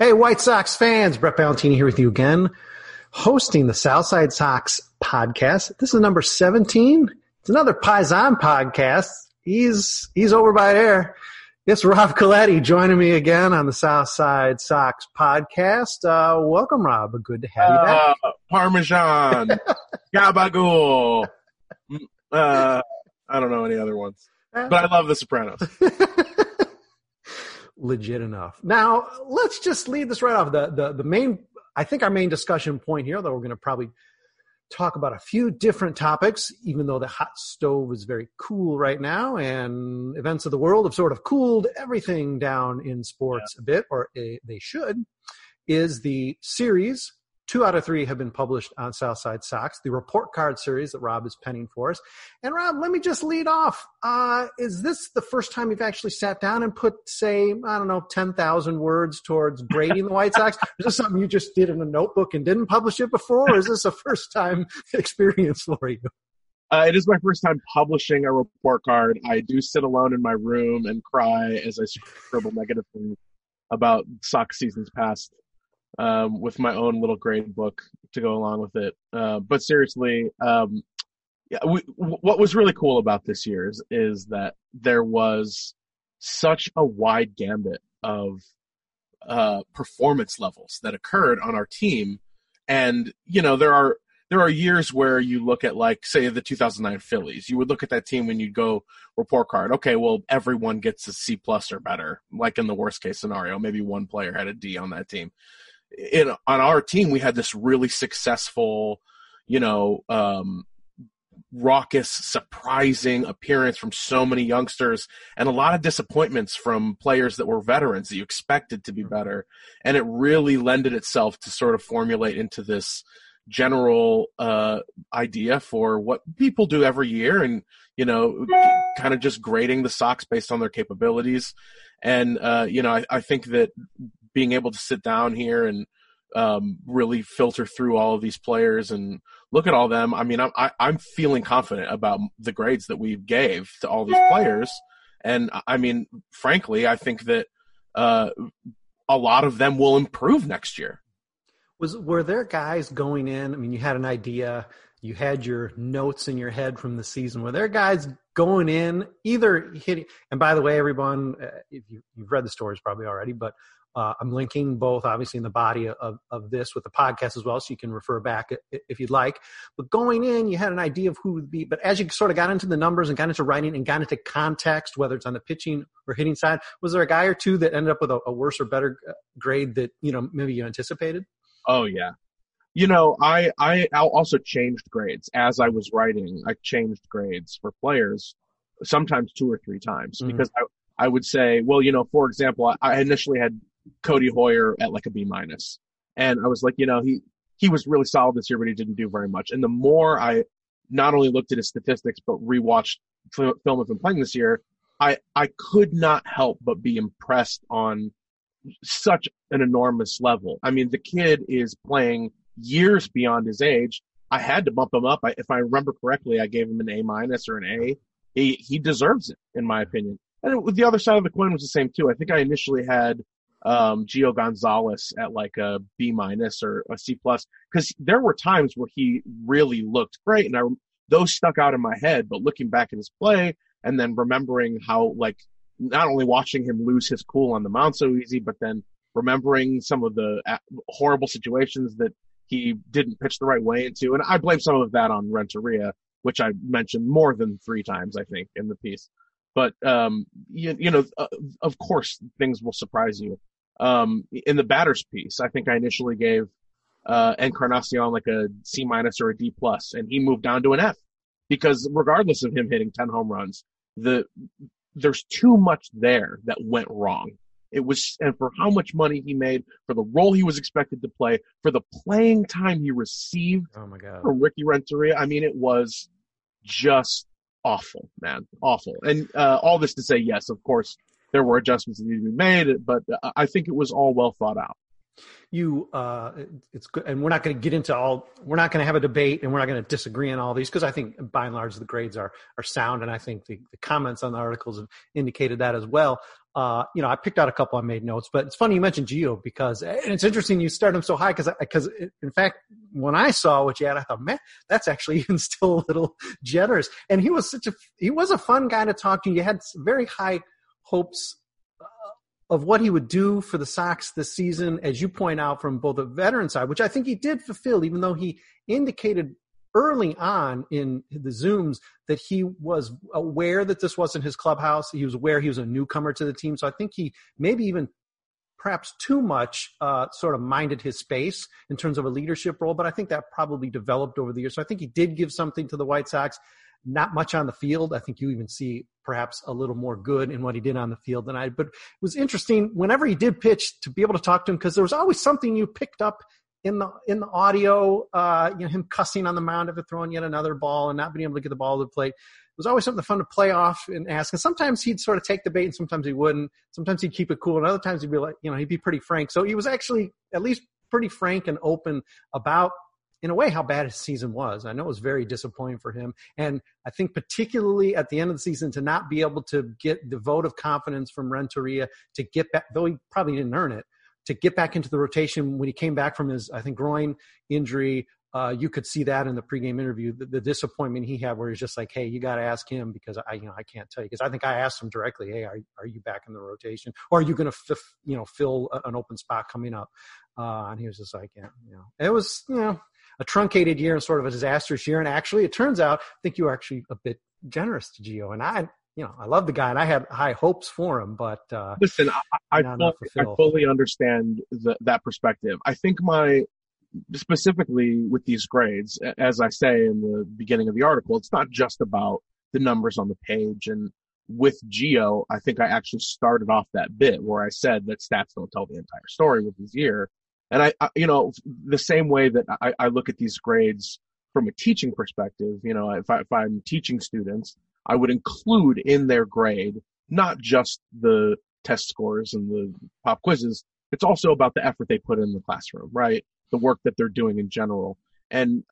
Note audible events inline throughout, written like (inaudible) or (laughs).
Hey, White Sox fans, Brett Ballantini here with you again, hosting the Southside Sox podcast. This is number 17. It's another Paisan podcast. He's, he's over by there. It's Rob Coletti joining me again on the Southside Sox podcast. Uh, welcome, Rob. Good to have you back. Uh, Parmesan, (laughs) Gabagool. Mm, Uh, I don't know any other ones, but I love The Sopranos. (laughs) legit enough. Now, let's just leave this right off. The, the, the main, I think our main discussion point here, though, we're going to probably talk about a few different topics, even though the hot stove is very cool right now and events of the world have sort of cooled everything down in sports a bit, or they should, is the series. Two out of three have been published on Southside Sox, the report card series that Rob is penning for us. And Rob, let me just lead off. Uh, is this the first time you've actually sat down and put, say, I don't know, 10,000 words towards grading the White Sox? Is this something you just did in a notebook and didn't publish it before? Or is this a first time (laughs) experience for you? Uh, it is my first time publishing a report card. I do sit alone in my room and cry as I scribble negative things about Sox seasons past um, with my own little grade book to go along with it. Uh, but seriously, um, yeah, we, what was really cool about this year is, is that there was such a wide gambit of uh, performance levels that occurred on our team. And, you know, there are, there are years where you look at like, say the 2009 Phillies, you would look at that team and you'd go report card. Okay. Well, everyone gets a C plus or better. Like in the worst case scenario, maybe one player had a D on that team. In, on our team, we had this really successful, you know, um, raucous, surprising appearance from so many youngsters and a lot of disappointments from players that were veterans that you expected to be better. And it really lended itself to sort of formulate into this general uh, idea for what people do every year and, you know, kind of just grading the Sox based on their capabilities. And, uh, you know, I, I think that being able to sit down here and um, really filter through all of these players and look at all them. I mean, I'm, I, I'm feeling confident about the grades that we gave to all these players. And I mean, frankly, I think that uh, a lot of them will improve next year. Was were there guys going in? I mean, you had an idea, you had your notes in your head from the season. Were there guys going in either hitting? And by the way, everyone, uh, if you, you've read the stories probably already, but uh, I'm linking both, obviously, in the body of, of this with the podcast as well, so you can refer back if you'd like. But going in, you had an idea of who would be. But as you sort of got into the numbers and got into writing and got into context, whether it's on the pitching or hitting side, was there a guy or two that ended up with a, a worse or better uh, grade that you know maybe you anticipated? Oh yeah. You know, I I also changed grades as I was writing. I changed grades for players, sometimes two or three times Mhm. because I I would say, well, you know, for example, I, I initially had Codi Heuer at like a B minus, and I was like, you know, he he was really solid this year, but he didn't do very much. And the more I not only looked at his statistics but rewatched fil- film of him playing this year, I I could not help but be impressed on such an enormous level. I mean, the kid is playing years beyond his age. I had to bump him up. I, if I remember correctly, I gave him an A minus or an A. He he deserves it, in my opinion. And with the other side of the coin was the same too. I think I initially had um, Gio Gonzalez at like a B minus or a C plus because there were times where he really looked great, and I those stuck out in my head. But looking back at his play and then remembering how like not only watching him lose his cool on the mound so easy, but then remembering some of the uh, horrible situations that he didn't pitch the right way into. And I blame some of that on Renteria, which I mentioned more than three times, I think, in the piece. But, um, you, you know, uh, of course, things will surprise you. Um, in the batter's piece, I think I initially gave, uh, Encarnacion like a C minus or a D plus, and he moved down to an F because regardless of him hitting 10 home runs, the, there's too much there that went wrong. It was, and for how much money he made, for the role he was expected to play, for the playing time he received Oh my god. from Ricky Renteria. I mean, it was just awful, man, awful. And uh, all this to say, yes, of course, there were adjustments that needed to be made, but I think it was all well thought out. you uh it's good and we're not going to get into all we're not going to have a debate and we're not going to disagree on all these because i think by and large the grades are are sound and i think the, the comments on the articles have indicated that as well uh you know i picked out a couple i made notes but it's funny you mentioned Gio because and it's interesting you start him so high because because in fact when i saw what you had i thought man that's actually (laughs) even still a little generous and he was such a he was a fun guy to talk to you had very high hopes of what he would do for the Sox this season, as you point out from both the veteran side, which I think he did fulfill, even though he indicated early on in the Zooms that he was aware that this wasn't his clubhouse. He was aware he was a newcomer to the team. So I think he maybe even perhaps too much uh, sort of minded his space in terms of a leadership role, but I think that probably developed over the years. So I think he did give something to the White Sox not much on the field. I think you even see perhaps a little more good in what he did on the field than I. But it was interesting whenever he did pitch to be able to talk to him because there was always something you picked up in the in the audio. Uh, you know, him cussing on the mound after throwing yet another ball and not being able to get the ball to the plate. It was always something fun to play off and ask. And sometimes he'd sort of take the bait, and sometimes he wouldn't. Sometimes he'd keep it cool, and other times he'd be like, you know, he'd be pretty frank. So he was actually at least pretty frank and open about in a way how bad his season was. I know it was very disappointing for him. And I think particularly at the end of the season to not be able to get the vote of confidence from Renteria to get back, though he probably didn't earn it, to get back into the rotation when he came back from his, I think, groin injury. Uh, you could see that in the pregame interview, the, the disappointment he had, where he's just like, "Hey, you got to ask him because I, you know, I can't tell you." Because I think I asked him directly, "Hey, are are you back in the rotation, or are you going to, f- you know, fill an open spot coming up?" Uh, and he was just like, "Yeah, you know, it was, you know, a truncated year and sort of a disastrous year. And actually, it turns out, I think you were actually a bit generous to Gio. And I, you know, I love the guy and I had high hopes for him, but uh, listen, I, I, fully, I fully understand the, that perspective. I think my specifically with these grades, as I say in the beginning of the article, it's not just about the numbers on the page. And with Gio, I think I actually started off that bit where I said that stats don't tell the entire story with his year. And I, I you know, the same way that I, I look at these grades from a teaching perspective, you know, if, I, if I'm teaching students, I would include in their grade not just the test scores and the pop quizzes. It's also about the effort they put in the classroom, right? The work that they're doing in general. And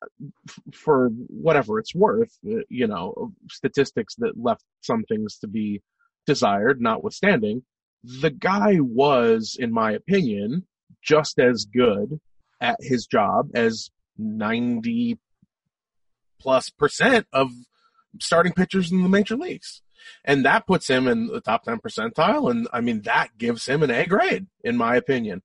f- for whatever it's worth, uh, you know, statistics that left some things to be desired, notwithstanding, the guy was, in my opinion, just as good at his job as 90 plus percent of starting pitchers in the major leagues. And that puts him in the top 10 percentile. And I mean, that gives him an A grade, in my opinion.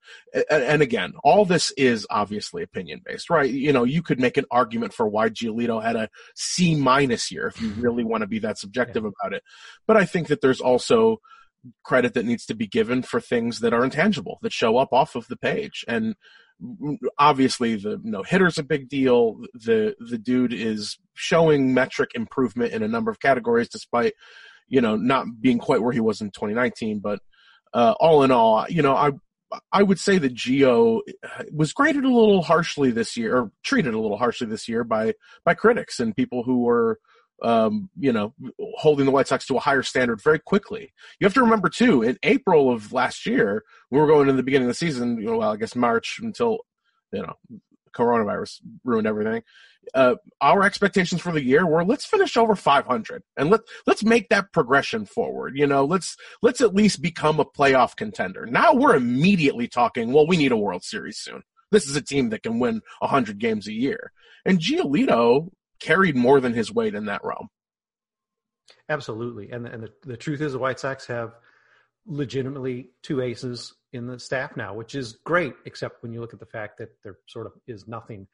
And again, all this is obviously opinion based, right? You know, you could make an argument for why Giolito had a C minus year if you (laughs) really want to be that subjective yeah. about it. But I think that there's also credit that needs to be given for things that are intangible that show up off of the page. And obviously the no hitter's a big deal. The the dude is showing metric improvement in a number of categories despite you know not being quite where he was in 2019 but uh, all in all you know i I would say that Gio was graded a little harshly this year, or treated a little harshly this year by by critics and people who were um, you know, holding the White Sox to a higher standard very quickly. You have to remember too, in April of last year, we were going in the beginning of the season, you know, well, I guess March until, you know, coronavirus ruined everything. Uh, our expectations for the year were let's finish over 500 and let let's make that progression forward. You know, let's let's at least become a playoff contender. Now we're immediately talking. Well, we need a World Series soon. This is a team that can win 100 games a year. And Giolito carried more than his weight in that realm. Absolutely, and and the, the truth is, the White Sox have legitimately two aces in the staff now, which is great, except when you look at the fact that there sort of is nothing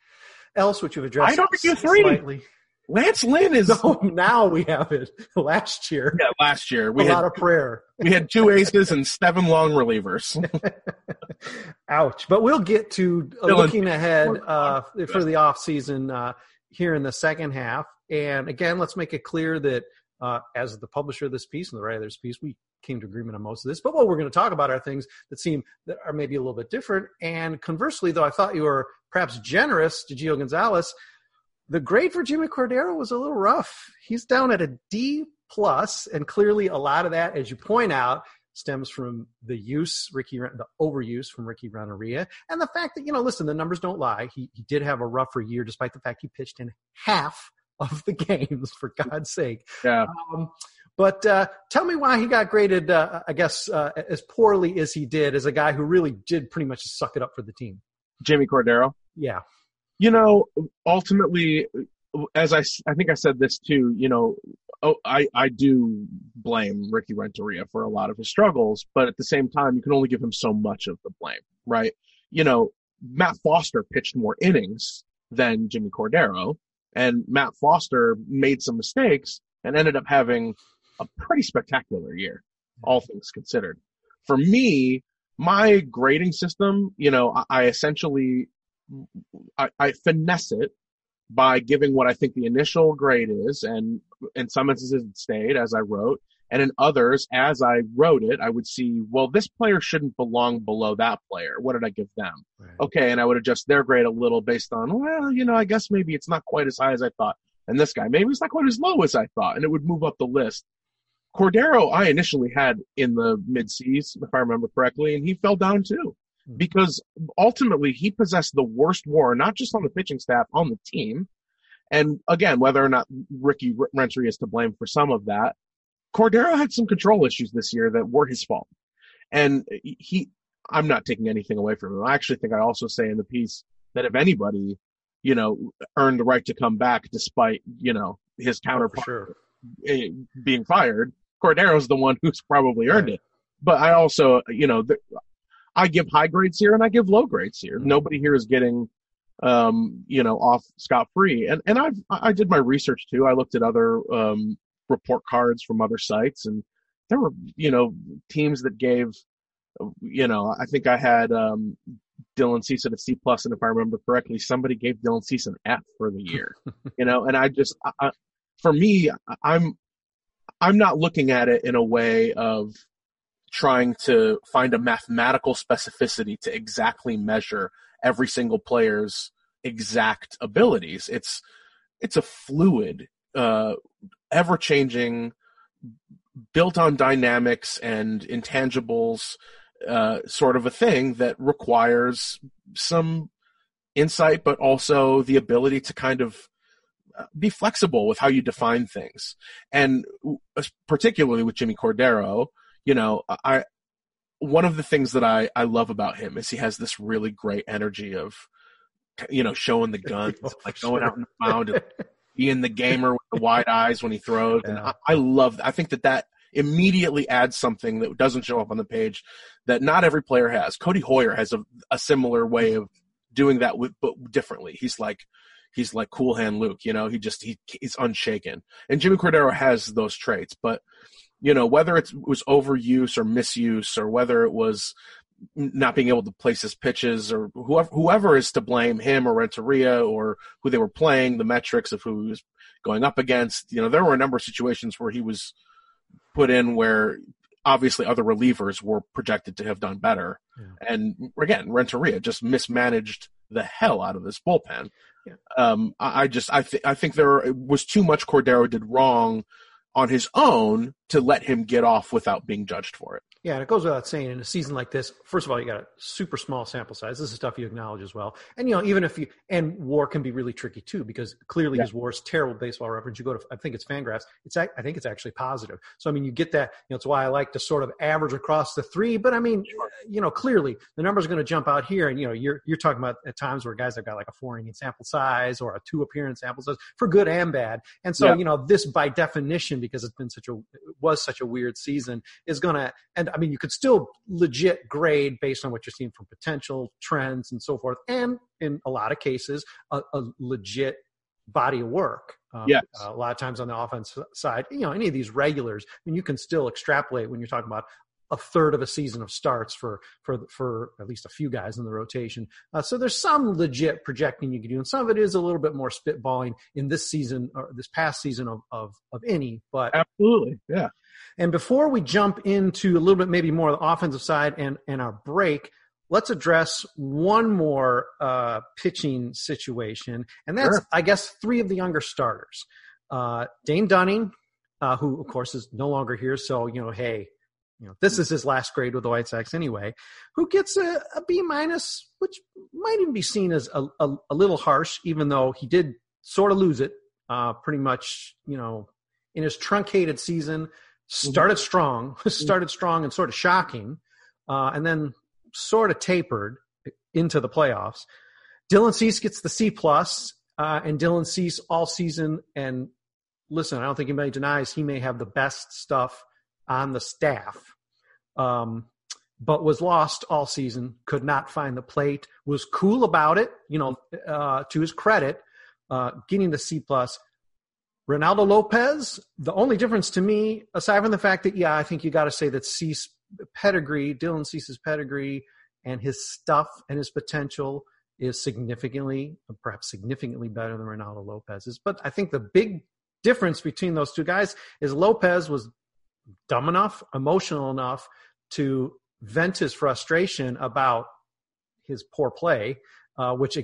else, which you've addressed. I'd argue three. Slightly. Lance Lynn is. (laughs) No, now we have it. Last year. Yeah, last year. We a had, lot of prayer. We had two aces and seven long relievers. (laughs) Ouch. But we'll get to uh, looking ahead uh, for the off season uh, here in the second half. And again, let's make it clear that uh, as the publisher of this piece and the writer of this piece, we came to agreement on most of this. But what we're going to talk about are things that seem that are maybe a little bit different. And conversely, though, I thought you were perhaps generous to Gio Gonzalez. The grade for Jimmy Cordero was a little rough. He's down at a D plus, and clearly a lot of that, as you point out, stems from the use, Ricky, the overuse from Ricky Renteria, and the fact that you know, listen, the numbers don't lie. He he did have a rougher year, despite the fact he pitched in half of the (laughs) games. For God's sake, yeah. Um, but uh, tell me why he got graded, uh, I guess, uh, as poorly as he did, as a guy who really did pretty much suck it up for the team. Jimmy Cordero. Yeah. You know, ultimately, as I, I think I said this too, you know, oh, I, I do blame Ricky Renteria for a lot of his struggles, but at the same time, you can only give him so much of the blame, right? You know, Matt Foster pitched more innings than Jimmy Cordero, and Matt Foster made some mistakes and ended up having a pretty spectacular year, all things considered. For me, my grading system, you know, I, I essentially I, I finesse it by giving what I think the initial grade is, and in some instances it stayed as I wrote, and in others, as I wrote it, I would see, well, this player shouldn't belong below that player. What did I give them? Right. Okay, and I would adjust their grade a little based on, well, you know, I guess maybe it's not quite as high as I thought, and this guy maybe it's not quite as low as I thought, and it would move up the list. Cordero, I initially had in the mid seas, if I remember correctly, and he fell down too Hmm. because ultimately he possessed the worst war, not just on the pitching staff, on the team. And again, whether or not Ricky Renteria is to blame for some of that, Cordero had some control issues this year that were his fault. And he, I'm not taking anything away from him. I actually think I also say in the piece that if anybody, you know, earned the right to come back despite, you know, his oh, counterpart sure. Eh, being fired, Cordero's the one who's probably earned it. But I also, you know, I give high grades here and I give low grades here. Mm-hmm. Nobody here is getting, um, you know, off scot free. And and I've I did my research too. I looked at other um, report cards from other sites, and there were you know teams that gave, you know, I think I had um, Dylan Cease at a C plus, and if I remember correctly, somebody gave Dylan Cease an F for the year. (laughs) you know, and I just I, for me, I'm I'm not looking at it in a way of trying to find a mathematical specificity to exactly measure every single player's exact abilities. It's it's a fluid, uh, ever changing, built on dynamics and intangibles, uh, sort of a thing that requires some insight, but also the ability to kind of uh, be flexible with how you define things. And particularly with Jimmy Cordero, you know, I one of the things that I I love about him is he has this really great energy of you know showing the (laughs) guns, oh, like sure. going out in the mound and (laughs) being the gamer with the wide eyes when he throws. Yeah. And I, I love. I think that that immediately adds something that doesn't show up on the page that not every player has. Codi Heuer has a, a similar way of doing that with but differently. He's like he's like cool hand Luke, you know, he just he he's unshaken. And Jimmy Cordero has those traits, but you know, whether it was overuse or misuse or whether it was not being able to place his pitches or whoever, whoever is to blame, him or Renteria or who they were playing, the metrics of who he was going up against. You know, there were a number of situations where he was put in where obviously other relievers were projected to have done better. Yeah. And again, Renteria just mismanaged the hell out of this bullpen. Yeah. Um, I, I, just, I, th- I think there was too much Cordero did wrong on his own to let him get off without being judged for it. Yeah, and it goes without saying in a season like this, first of all, you got a super small sample size. This is stuff you acknowledge as well. And you know, even if you and war can be really tricky too, because clearly yeah. his war is terrible baseball reference. You go to I think it's Fangraphs. It's I think it's actually positive. So I mean, you get that. You know, it's why I like to sort of average across the three. But I mean, you know, clearly the numbers are going to jump out here. And you know, you're you're talking about at times where guys have got like a four inning sample size or a two appearance sample size for good and bad. And so yeah. you know, this by definition, because it's been such a it was such a weird season, is going to. And I mean, you could still legit grade based on what you're seeing from potential trends and so forth, and in a lot of cases, a, a legit body of work. Um, yes. Uh, a lot of times on the offense side, you know, any of these regulars, I mean, you can still extrapolate when you're talking about a third of a season of starts for for for at least a few guys in the rotation. Uh, so there's some legit projecting you can do, and some of it is a little bit more spitballing in this season or this past season of of, of any. But absolutely, yeah. And before we jump into a little bit maybe more of the offensive side and, and our break, let's address one more uh, pitching situation, and that's Sure. I guess three of the younger starters. Uh, Dane Dunning, uh, who of course is no longer here, so you know, hey, you know, this is his last grade with the White Sox anyway. Who gets a, a B minus, which might even be seen as a, a, a little harsh, even though he did sort of lose it, uh, pretty much, you know, in his truncated season. Started strong, (laughs) started strong and sort of shocking, uh, and then sort of tapered into the playoffs. Dylan Cease gets the C plus, uh, and Dylan Cease all season. And listen, I don't think anybody denies he may have the best stuff on the staff, um, but was lost all season. Could not find the plate. Was cool about it, you know. Uh, to his credit, uh, getting the C plus. Reynaldo Lopez, the only difference to me, aside from the fact that, yeah, I think you got to say that Cease pedigree, Dylan Cease's pedigree, and his stuff and his potential is significantly, perhaps significantly better than Reynaldo Lopez's. But I think the big difference between those two guys is Lopez was dumb enough, emotional enough to vent his frustration about his poor play, uh, which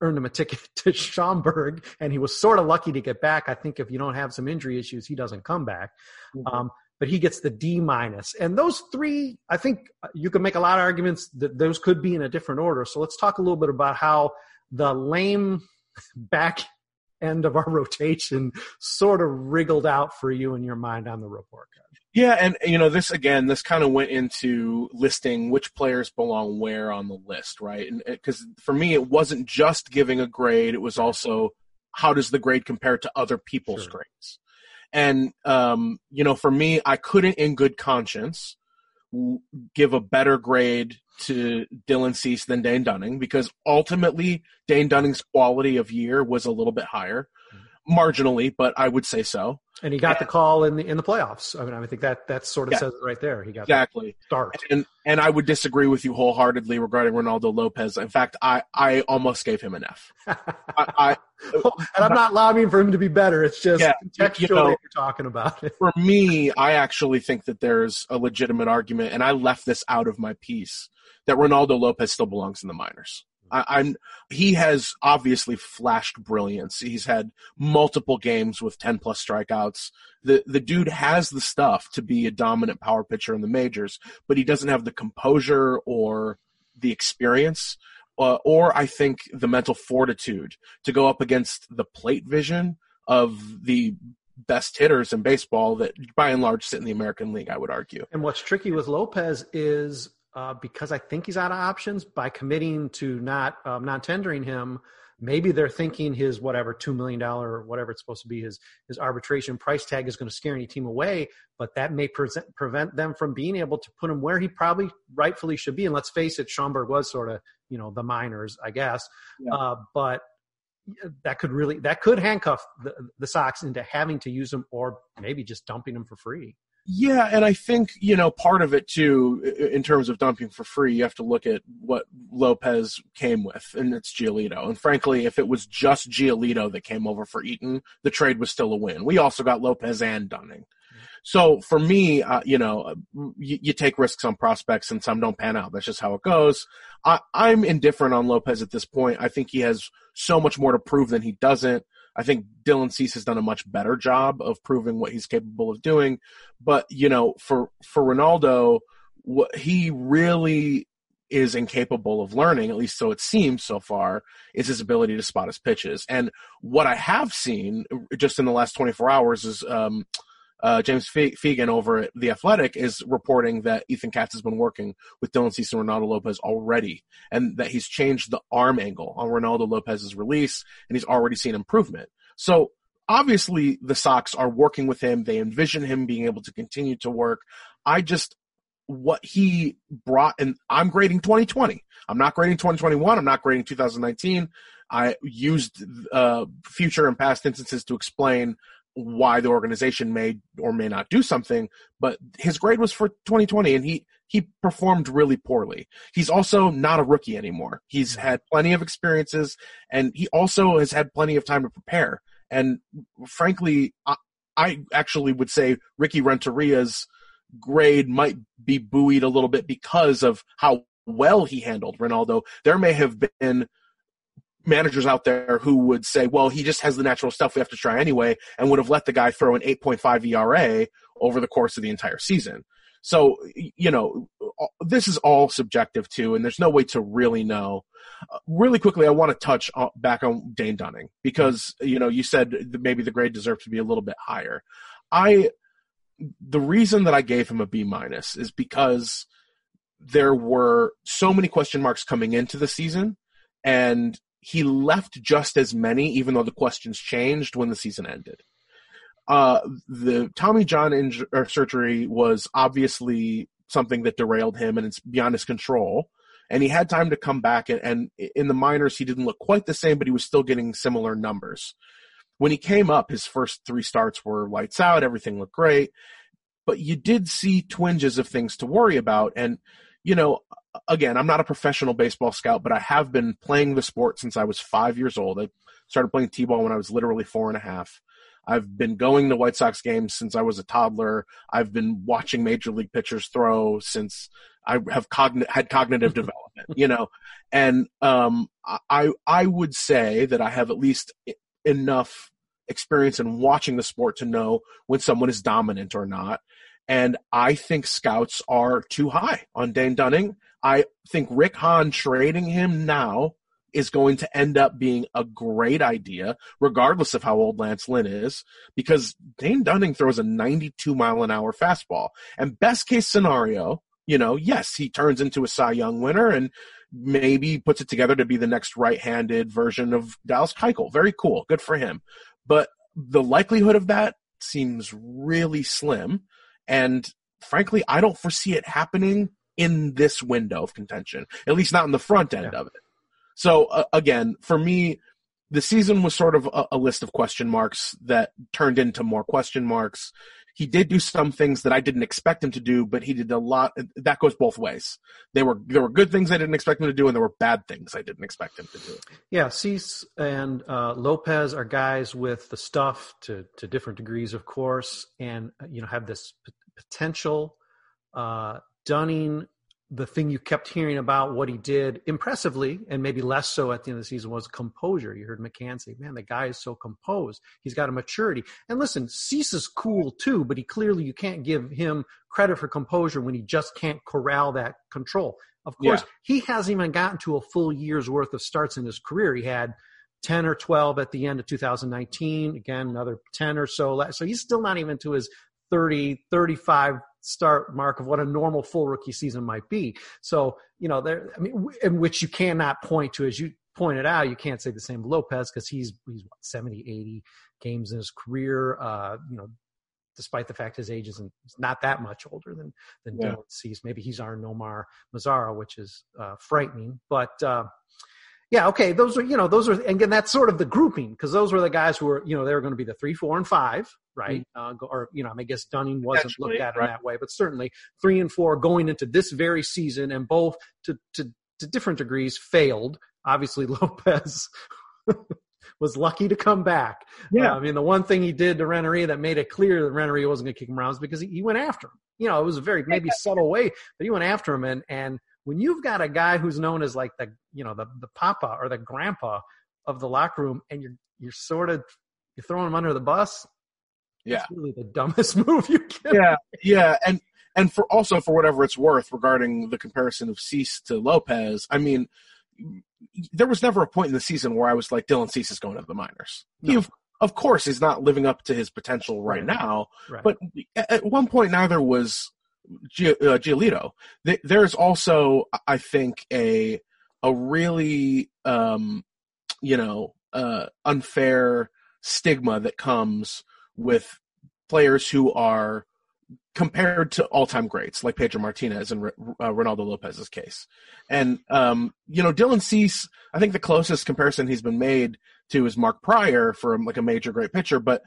earned him a ticket (laughs) to Schaumburg, and he was sort of lucky to get back. I think if you don't have some injury issues, he doesn't come back. Um, but he gets the D minus. And those three, I think you can make a lot of arguments that those could be in a different order. So let's talk a little bit about how the lame (laughs) back end of our (laughs) rotation sort of wriggled out for you in your mind on the report card. Yeah, and you know this again. This kind of went into listing which players belong where on the list, right? And because for me, it wasn't just giving a grade; it was also how does the grade compare to other people's Sure. grades. And um, you know, for me, I couldn't, in good conscience, w- give a better grade to Dylan Cease than Dane Dunning because ultimately Dane Dunning's quality of year was a little bit higher, marginally, but I would say so. And he got the call in the in the playoffs. I mean, I think that that sort of Yeah. says it right there. He got Exactly. the start. and and I would disagree with you wholeheartedly regarding Reynaldo Lopez. In fact, I I almost gave him an F. I, I (laughs) and I'm not lobbying for him to be better. It's just Yeah, contextually you know- you're talking about it. (laughs) for me, I actually think that there's a legitimate argument, and I left this out of my piece that Reynaldo Lopez still belongs in the minors. I, I'm he has obviously flashed brilliance. He's had multiple games with ten plus strikeouts. The the dude has the stuff to be a dominant power pitcher in the majors, but he doesn't have the composure or the experience. Uh, or I think the mental fortitude to go up against the plate vision of the best hitters in baseball that by and large sit in the American League, I would argue. And what's tricky with Lopez is uh, because I think he's out of options by committing to not um, not tendering him. Maybe they're thinking his whatever two million dollar or whatever it's supposed to be his his arbitration price tag is going to scare any team away, but that may present, prevent them from being able to put him where he probably rightfully should be. And let's face it, Schaumburg was sort of you know the minors, I guess, Yeah. uh, but that could really that could handcuff the, the Sox into having to use him or maybe just dumping him for free. Yeah, and I think, you know, part of it too, in terms of dumping for free, you have to look at what Lopez came with, and it's Giolito. And frankly, if it was just Giolito that came over for Eaton, the trade was still a win. We also got Lopez and Dunning. So for me, uh, you know, you, you take risks on prospects and some don't pan out. That's just how it goes. I, I'm indifferent on Lopez at this point. I think he has so much more to prove than he doesn't. I think Dylan Cease has done a much better job of proving what he's capable of doing. But you know, for for Reynaldo, what he really is incapable of learning, at least so it seems so far, is his ability to spot his pitches. And what I have seen just in the last 24 hours is um, uh, James Fe- Fegan over at The Athletic is reporting that Ethan Katz has been working with Dylan Cease and Reynaldo Lopez already, and that he's changed the arm angle on Reynaldo Lopez's release, and he's already seen improvement. So obviously, the Sox are working with him. They envision him being able to continue to work. I just what he brought, and I'm grading 2020. I'm not grading 2021. I'm not grading 2019. I used uh, future and past instances to explain why the organization may or may not do something, but his grade was for 2020 and he he performed really poorly. He's also not a rookie anymore. He's mm-hmm. had plenty of experiences and he also has had plenty of time to prepare. And frankly, I, I actually would say Ricky Renteria's grade might be buoyed a little bit because of how well he handled Reynaldo. There may have been managers out there who would say, well, he just has the natural stuff we have to try anyway, and would have let the guy throw an 8.5 ERA over the course of the entire season. So, you know, this is all subjective too, and there's no way to really know. Uh, really quickly, I want to touch back on Dane Dunning because, you know, you said maybe the grade deserved to be a little bit higher. I, the reason that I gave him a B minus is because there were so many question marks coming into the season and he left just as many, even though the questions changed when the season ended. Uh, the Tommy John inj- surgery was obviously something that derailed him and it's beyond his control. And he had time to come back and, and in the minors, he didn't look quite the same, but he was still getting similar numbers. When he came up, his first three starts were lights out. Everything looked great, but you did see twinges of things to worry about. And, you know, again, I'm not a professional baseball scout, but I have been playing the sport since I was five years old. I started playing T-ball when I was literally four and a half. I've been going to White Sox games since I was a toddler. I've been watching major league pitchers throw since I have cogn- had cognitive (laughs) development, you know, and um, I I would say that I have at least enough experience in watching the sport to know when someone is dominant or not. And I think scouts are too high on Dane Dunning. I think Rick Hahn trading him now is going to end up being a great idea, regardless of how old Lance Lynn is, because Dane Dunning throws a 92 mile an hour fastball. And best case scenario, you know, yes, he turns into a Cy Young winner and maybe puts it together to be the next right handed version of Dallas Keuchel. Very cool. Good for him. But the likelihood of that seems really slim. And frankly, I don't foresee it happening in this window of contention, at least not in the front end yeah. of it. So uh, again, for me, the season was sort of a, a, list of question marks that turned into more question marks. He did do some things that I didn't expect him to do, but he did a lot. That goes both ways. There were there were good things I didn't expect him to do, and there were bad things I didn't expect him to do. Yeah, Cease and uh, Lopez are guys with the stuff to to different degrees, of course, and uh, you know have this p- potential. Uh, Dunning the thing you kept hearing about what he did impressively and maybe less so at the end of the season was composure. You heard McCann say, man, the guy is so composed. He's got a maturity. And listen, Cease is cool too, but he clearly, you can't give him credit for composure when he just can't corral that control. Of course, yeah. he hasn't even gotten to a full year's worth of starts in his career. He had 10 or 12 at the end of 2019. Again, another 10 or so. So he's still not even to his 30, 35 start mark of what a normal full rookie season might be. So, you know, there, I mean, in which you cannot point to, as you pointed out, you can't say the same Lopez because he's, he's what, 70, 80 games in his career. Uh, you know, despite the fact his age isn't not that much older than than yeah. Dylan Cease. Maybe he's our Nomar Mazara, which is uh, frightening. But uh, yeah, okay, those are you know those are and again that's sort of the grouping because those were the guys who were you know they were going to be the three, four, and five, right? Mm-hmm. Uh, or you know I mean guess Dunning wasn't Actually, looked at right. in that way, but certainly three and four going into this very season and both to to to different degrees failed. Obviously (laughs) Lopez. (laughs) was lucky to come back. Yeah. Uh, I mean, the one thing he did to Rennery that made it clear that Rennery wasn't going to kick him around is because he, he, went after him. You know, it was a very maybe subtle way, but he went after him. And, and when you've got a guy who's known as like the you know the the papa or the grandpa of the locker room, and you're you're sort of you're throwing him under the bus. Yeah, really the dumbest (laughs) move you can. Yeah, yeah, and and for also for whatever it's worth regarding the comparison of Cease to Lopez, I mean, there was never a point in the season where I was like, Dylan Cease is going to the minors. No. He, of, of course, is not living up to his potential right, right. now, right. but at one point, neither was uh, Giolito. There's also, I think, a a really um, you know uh, unfair stigma that comes with players who are compared to all-time greats like Pedro Martinez and uh, Reynaldo Lopez's case. And um, you know, Dylan Cease, I think the closest comparison he's been made to is Mark Prior for like a major great pitcher, but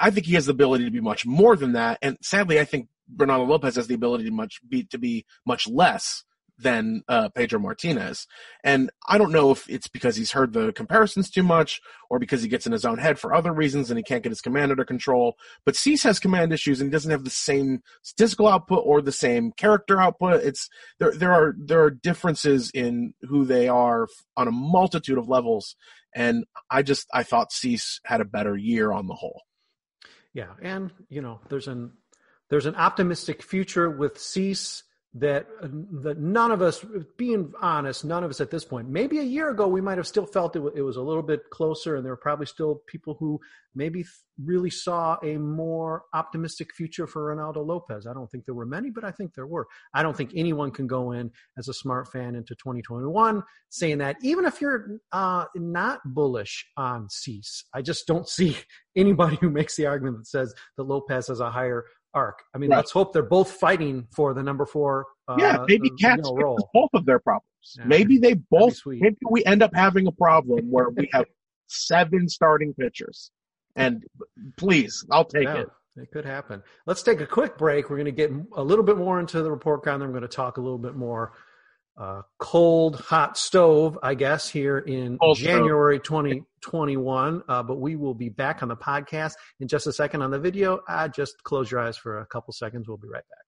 I think he has the ability to be much more than that. And sadly, I think Reynaldo Lopez has the ability to much be to be much less than uh, Pedro Martinez. And I don't know if it's because he's heard the comparisons too much or because he gets in his own head for other reasons and he can't get his command under control. But Cease has command issues and he doesn't have the same statistical output or the same character output. It's there. There are there are differences in who they are on a multitude of levels. And I just I thought Cease had a better year on the whole. Yeah, and you know, there's an there's an optimistic future with Cease that that none of us, being honest, none of us at this point, maybe a year ago, we might have still felt it, it was a little bit closer, and there were probably still people who maybe really saw a more optimistic future for Reynaldo Lopez. I don't think there were many, but I think there were. I don't think anyone can go in as a smart fan into 2021 saying that, even if you're uh, not bullish on Cease. I just don't (laughs) see anybody who makes the argument that says that Lopez has a higher arc. I mean, right. let's hope they're both fighting for the number four. Uh, yeah, maybe Katz role. both of their problems. Yeah. Maybe they both. Maybe we end up having a problem where we have (laughs) seven starting pitchers. And please, I'll take yeah, it. It could happen. Let's take a quick break. We're going to get a little bit more into the report card. Then we're going to talk a little bit more uh, cold, hot stove, I guess, here in cold January stove. 2021. Uh, but we will be back on the podcast in just a second. On the video, uh, just close your eyes for a couple seconds. We'll be right back.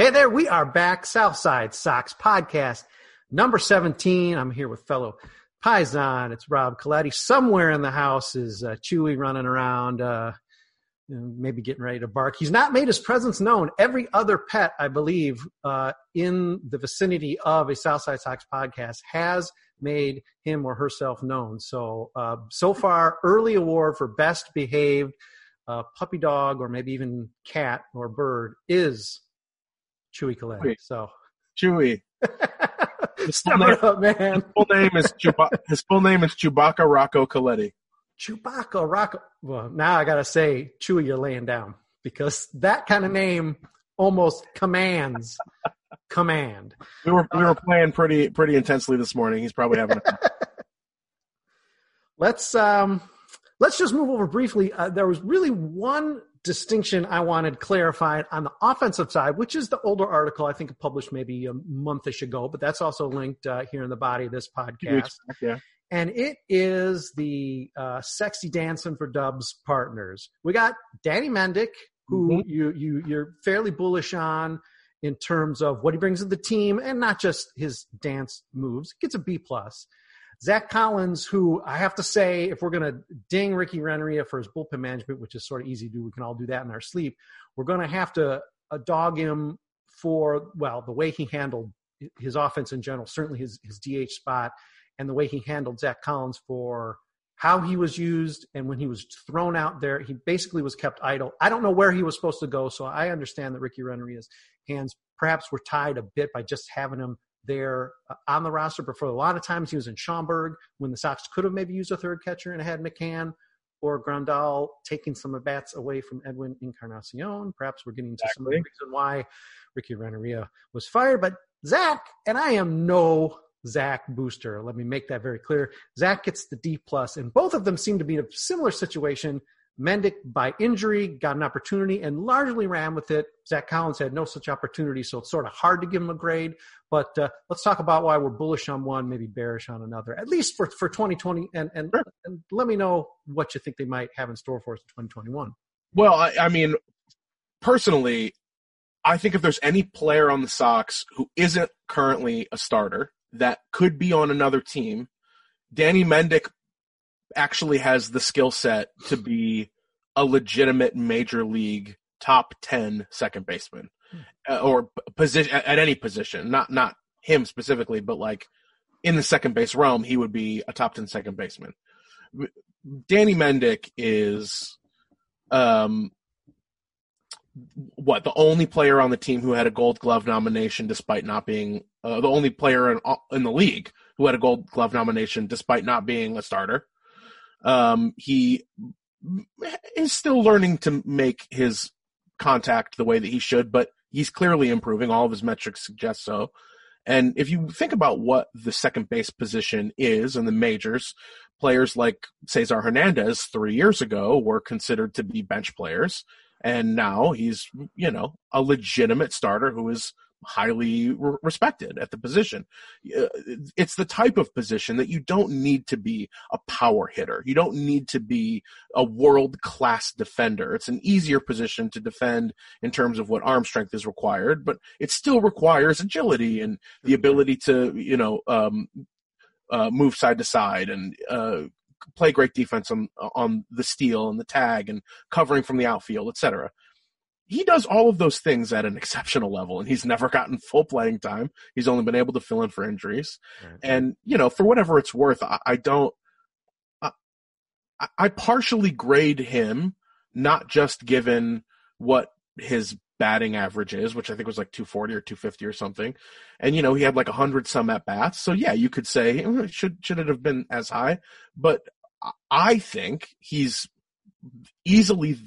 Hey there, we are back. Southside Sox podcast number 17. I'm here with fellow Paisan. It's Rob Coletti. Somewhere in the house is uh, Chewy running around, uh, maybe getting ready to bark. He's not made his presence known. Every other pet, I believe, uh, in the vicinity of a Southside Sox podcast has made him or herself known. So, uh, so far, early award for best behaved uh, puppy dog or maybe even cat or bird is Chewy Coletti. So Chewy. (laughs) his, full name, up, man. his full name is Chuba- his full name is Chewbacca Rocco Coletti. Chewbacca Rocco. Well, now I gotta say, Chewy, you're laying down because that kind of name almost commands command. We were we were playing pretty pretty intensely this morning. He's probably having. A- (laughs) (laughs) let's um let's just move over briefly. Uh, there was really one distinction I wanted clarified on the offensive side, which is the older article I think published maybe a monthish ago, but that's also linked uh, here in the body of this podcast. Yeah. And it is the uh, sexy dancing for Dubs partners. We got Danny Mendick, who mm-hmm. you you you're fairly bullish on in terms of what he brings to the team, and not just his dance moves. Gets a B plus. Zach Collins, who I have to say, if we're going to ding Ricky Renteria for his bullpen management, which is sort of easy to do, we can all do that in our sleep. We're going to have to uh, dog him for, well, the way he handled his offense in general, certainly his, his DH spot, and the way he handled Zach Collins for how he was used and when he was thrown out there. He basically was kept idle. I don't know where he was supposed to go, so I understand that Ricky Renteria's hands perhaps were tied a bit by just having him there uh, on the roster, but for a lot of times he was in Schaumburg when the Sox could have maybe used a third catcher and had McCann or Grandal taking some at bats away from Edwin Encarnacion. Perhaps we're getting to exactly. some of the reason why Ricky Renteria was fired. But Zach, and I am no Zach booster. Let me make that very clear. Zach gets the D plus, and both of them seem to be in a similar situation Mendick, by injury, got an opportunity and largely ran with it. Zach Collins had no such opportunity, so it's sort of hard to give him a grade. But uh, let's talk about why we're bullish on one, maybe bearish on another, at least for, for 2020. And, and, sure. and let me know what you think they might have in store for us in 2021. Well, I, I mean, personally, I think if there's any player on the Sox who isn't currently a starter that could be on another team, Danny Mendick actually has the skill set to be a legitimate major league top 10 second baseman. Uh, or position at any position, not not him specifically, but like in the second base realm, he would be a top 10 second baseman. Danny Mendick is um what the only player on the team who had a gold glove nomination despite not being uh, the only player in, in the league who had a gold glove nomination despite not being a starter um, he is still learning to make his contact the way that he should, but he's clearly improving. All of his metrics suggest so. And if you think about what the second base position is in the majors, players like Cesar Hernandez three years ago were considered to be bench players. And now he's, you know, a legitimate starter who is highly re- respected at the position. Uh, it's the type of position that you don't need to be a power hitter. You don't need to be a world class defender. It's an easier position to defend in terms of what arm strength is required, but it still requires agility and the ability to, you know, um, uh, move side to side and, uh, play great defense on on the steal and the tag and covering from the outfield, etc he does all of those things at an exceptional level and he's never gotten full playing time. He's only been able to fill in for injuries. Right. And, you know, for whatever it's worth, I, I don't, I, I partially grade him, not just given what his batting average is, which I think was like 240 or 250 or something. And, you know, he had like 100 some at bats. So yeah, you could say, hmm, should, should it have been as high? But I think he's easily,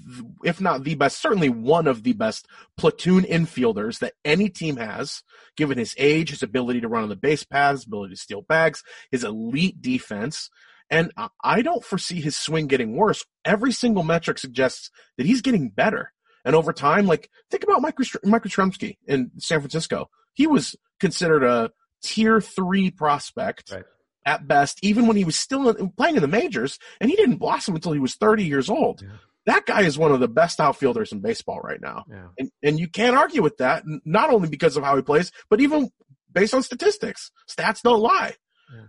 if not the best, certainly one of the best platoon infielders that any team has, given his age, his ability to run on the base paths, ability to steal bags, his elite defense. And I don't foresee his swing getting worse. Every single metric suggests that he's getting better. And over time, like, think about Mike, Mike Yastrzemski in San Francisco. He was considered a tier three prospect. Right at best, even when he was still playing in the majors, and he didn't blossom until he was 30 years old. Yeah. That guy is one of the best outfielders in baseball right now. Yeah. And, and you can't argue with that, not only because of how he plays, but even based on statistics. Stats don't lie.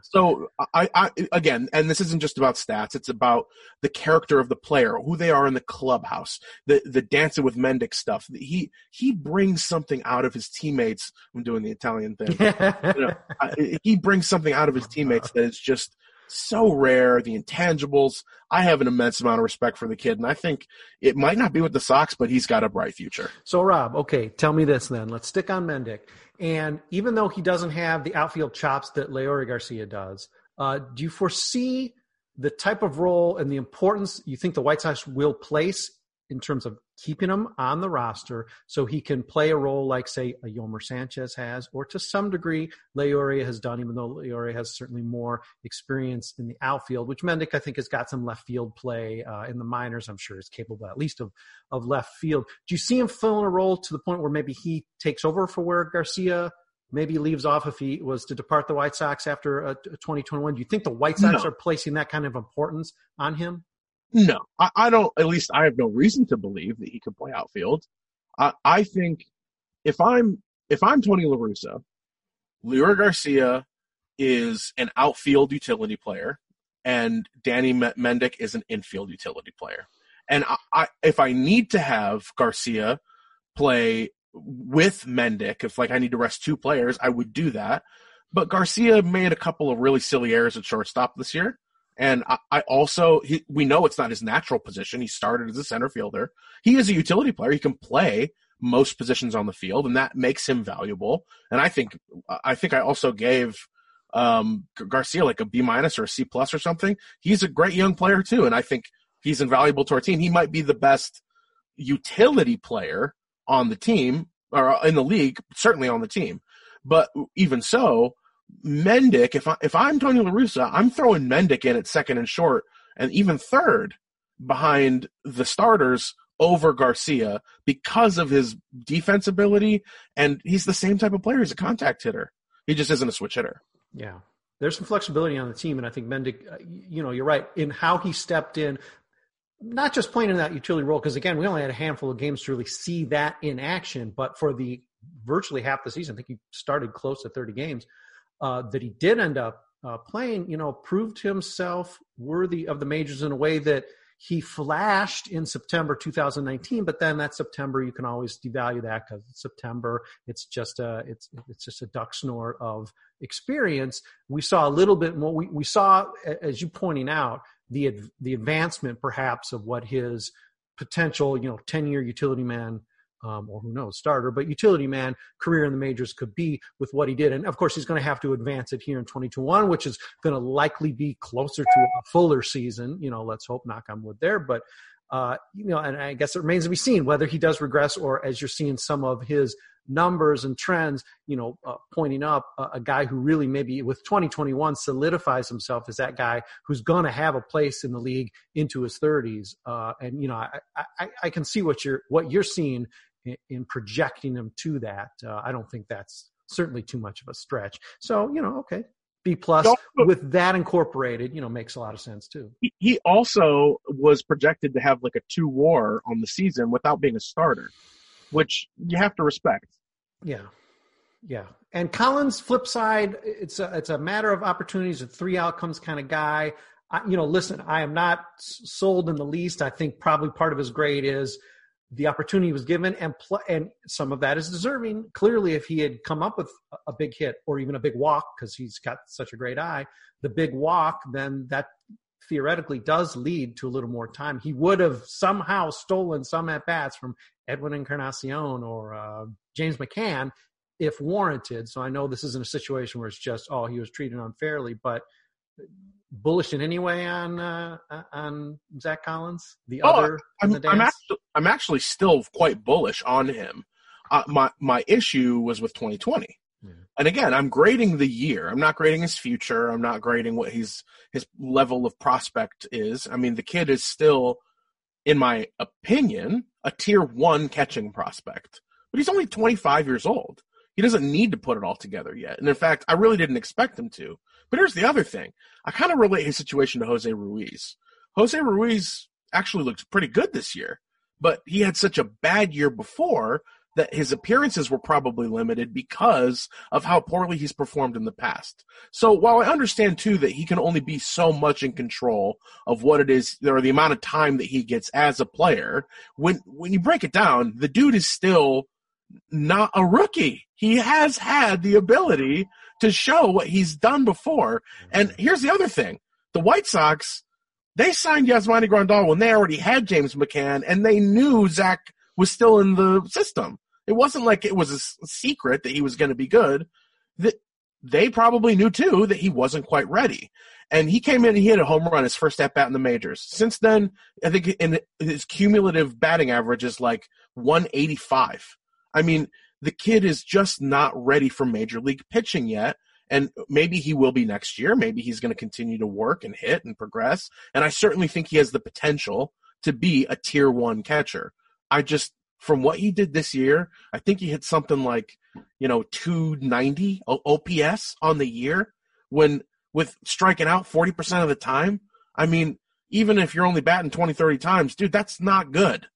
So I, I, again, and this isn't just about stats. It's about the character of the player, who they are in the clubhouse, the the dancing with Mendick stuff. He he brings something out of his teammates. I'm doing the Italian thing. you know, (laughs) he brings something out of his oh, teammates that is just so rare. The intangibles. I have an immense amount of respect for the kid, and I think it might not be with the Sox, but he's got a bright future. So Rob, okay, tell me this then. Let's stick on Mendick. And even though he doesn't have the outfield chops that Leury Garcia does, uh, do you foresee the type of role and the importance you think the White Sox will place in terms of keeping him on the roster so he can play a role like, say, a Yolmer Sanchez has, or to some degree, Leury has done, even though Leury has certainly more experience in the outfield, which Mendick, I think, has got some left field play uh, in the minors. I'm sure is capable at least of, of left field. Do you see him filling a role to the point where maybe he takes over for where Garcia maybe leaves off if he was to depart the White Sox after uh, 2021? Do you think the White Sox no. are placing that kind of importance on him? No, I, I, don't. At least I have no reason to believe that he can play outfield. I, I think if I'm if I'm Tony La Russa, Leury Garcia is an outfield utility player, and Danny Mendick is an infield utility player. And I, I, if I need to have Garcia play with Mendick, if like I need to rest two players, I would do that. But Garcia made a couple of really silly errors at shortstop this year. And I, I also, he, we know it's not his natural position. He started as a center fielder. He is a utility player. He can play most positions on the field, and that makes him valuable. And I think, I think I also gave um, Garcia like a B minus or a C plus or something. He's a great young player too, and I think he's invaluable to our team. He might be the best utility player on the team or in the league, certainly on the team. But even so, Mendick, if I if I'm Tony La Russa, I'm throwing Mendick in at second and short, and even third behind the starters over Garcia because of his defense ability, and he's the same type of player. He's a contact hitter. He just isn't a switch hitter. Yeah, there's some flexibility on the team, and I think Mendick, uh, you know, you're right in how he stepped in not just playing in that utility role, because again, we only had a handful of games to really see that in action, but for the virtually half the season, I think he started close to 30 games, uh, that he did end up uh, playing, you know, proved himself worthy of the majors in a way that he flashed in September 2019, but then that September you can always devalue that because September. It's just a it's it's just a duck snort of experience. We saw a little bit more. We we saw, as you pointing out, the the advancement perhaps of what his potential, you know, 10 year utility man um, or who knows, starter, but utility man career in the majors could be with what he did. And of course, he's going to have to advance it here in 2021, which is going to likely be closer to a fuller season. You know, let's hope, knock on wood there. But, uh, you know, and I guess it remains to be seen whether he does regress or as you're seeing some of his numbers and trends, you know, uh, pointing up uh, a guy who really maybe with 2021 solidifies himself as that guy who's going to have a place in the league into his 30s. Uh, and you know, I, I, I, can see what you're what you're seeing in, in projecting them to that. Uh, I don't think that's certainly too much of a stretch. So, you know, okay. B plus with that incorporated, you know, makes a lot of sense too. He also was projected to have like a two war on the season without being a starter, which you have to respect. Yeah. Yeah. And Collins, flip side, it's a, it's a matter of opportunities, a three outcomes kind of guy. I, you know, listen, I am not sold in the least. I think probably part of his grade is the opportunity was given and pl- and some of that is deserving. Clearly if he had come up with a big hit or even a big walk because he's got such a great eye the big walk then that theoretically does lead to a little more time. He would have somehow stolen some at bats from edwin encarnacion or uh, james mccann if warranted. So i know this isn't a situation where it's just oh he was treated unfairly but bullish in any way on uh, on Zach Collins? The oh, other, I'm, I'm, actually, I'm actually still quite bullish on him. Uh, my my issue was with 2020, yeah. and again, I'm grading the year. I'm not grading his future. I'm not grading what his his level of prospect is. I mean, the kid is still, in my opinion, a tier one catching prospect, but he's only 25 years old. He doesn't need to put it all together yet. And in fact, I really didn't expect him to. But here's the other thing. I kind of relate his situation to Jose Ruiz. Jose Ruiz actually looked pretty good this year, but he had such a bad year before that his appearances were probably limited because of how poorly he's performed in the past. So while I understand too that he can only be so much in control of what it is or the amount of time that he gets as a player, when when you break it down, the dude is still not a rookie. He has had the ability to show what he's done before. Mm-hmm. And here's the other thing. The White Sox, they signed Yasmani Grandal when they already had James McCann and they knew Zach was still in the system. It wasn't like it was a secret that he was going to be good. That they probably knew too that he wasn't quite ready. And he came in and he hit a home run his first at bat in the majors. Since then, I think in his cumulative batting average is like 185. I mean, the kid is just not ready for major league pitching yet. And maybe he will be next year. Maybe he's going to continue to work and hit and progress. And I certainly think he has the potential to be a tier one catcher. I just, from what he did this year, I think he hit something like, you know, 290 OPS on the year when with striking out 40% of the time. I mean, even if you're only batting 20, 30 times, dude, that's not good.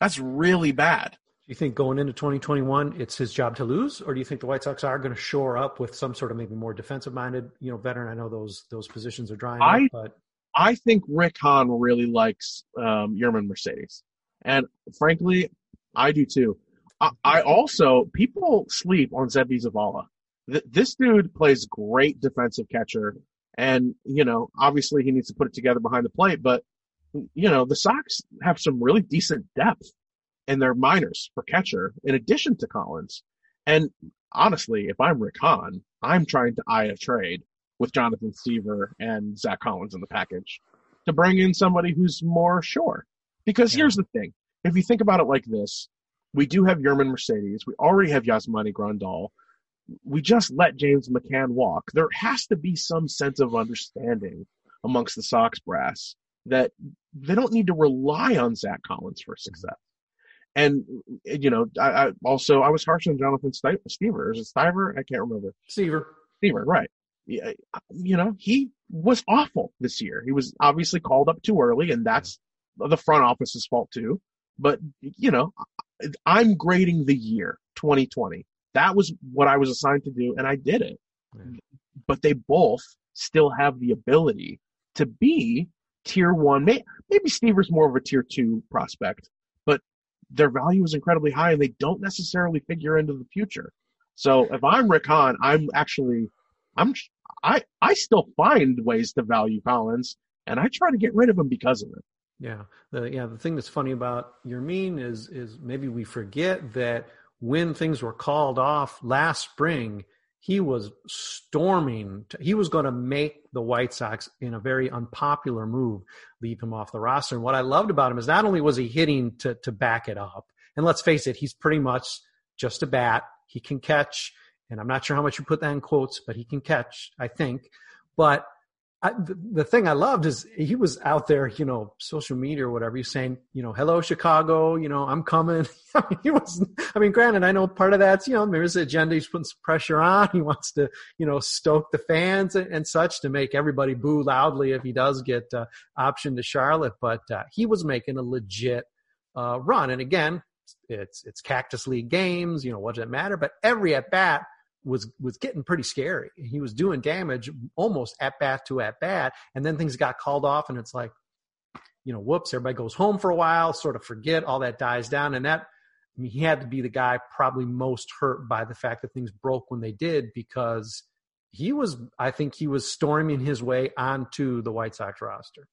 That's really bad you think going into 2021 it's his job to lose, or do you think the White Sox are going to shore up with some sort of maybe more defensive minded, you know, veteran? I know those those positions are drying I, up, but I think Rick Hahn really likes um, Yermin Mercedes, and frankly, I do too. I, I also people sleep on Seby Zavala. Th- this dude plays great defensive catcher, and you know, obviously he needs to put it together behind the plate, but you know, the Sox have some really decent depth and their minors for catcher in addition to Collins. And honestly, if I'm Rick Hahn, I'm trying to eye a trade with Jonathan Stiever and Zach Collins in the package to bring in somebody who's more sure. Because yeah. here's the thing. If you think about it like this, we do have Yermin Mercedes. We already have Yasmani Grandal. We just let James McCann walk. There has to be some sense of understanding amongst the Sox brass that they don't need to rely on Zach Collins for success. And you know, I, I also I was harsh on Jonathan Stiever. Is it Stiver? I can't remember. Stiever. Stiever, right? Yeah, you know, he was awful this year. He was obviously called up too early, and that's the front office's fault too. But you know, I'm grading the year 2020. That was what I was assigned to do, and I did it. Mm. But they both still have the ability to be tier one. Maybe Stiever's more of a tier two prospect, their value is incredibly high, and they don't necessarily figure into the future. So if I'm Rick Hahn, I'm actually, I'm, I, I still find ways to value Collins, and I try to get rid of him because of it. Yeah, the yeah the thing that's funny about Yermin is is maybe we forget that when things were called off last spring, he was storming. To, he was going to make the White Sox in a very unpopular move leave him off the roster. And what I loved about him is not only was he hitting to to back it up, and let's face it, he's pretty much just a bat. He can catch, and I'm not sure how much you put that in quotes, but he can catch, I think. But I, the, thing I loved is he was out there, you know, social media or whatever. He's saying, you know, hello Chicago, you know, I'm coming. (laughs) I mean, he was. I mean, granted, I know part of that's, you know, there's an agenda. He's putting some pressure on. He wants to, you know, stoke the fans and, and such to make everybody boo loudly if he does get uh, option to Charlotte. But uh, he was making a legit uh, run. And again, it's it's Cactus League games. You know, what does it matter? But every at bat was was getting pretty scary. He was doing damage almost at bat to at bat, and then things got called off, and it's like, you know, whoops, everybody goes home for a while, sort of forget, all that dies down, and that. I mean, he had to be the guy probably most hurt by the fact that things broke when they did because he was, I think, he was storming his way onto the White Sox roster.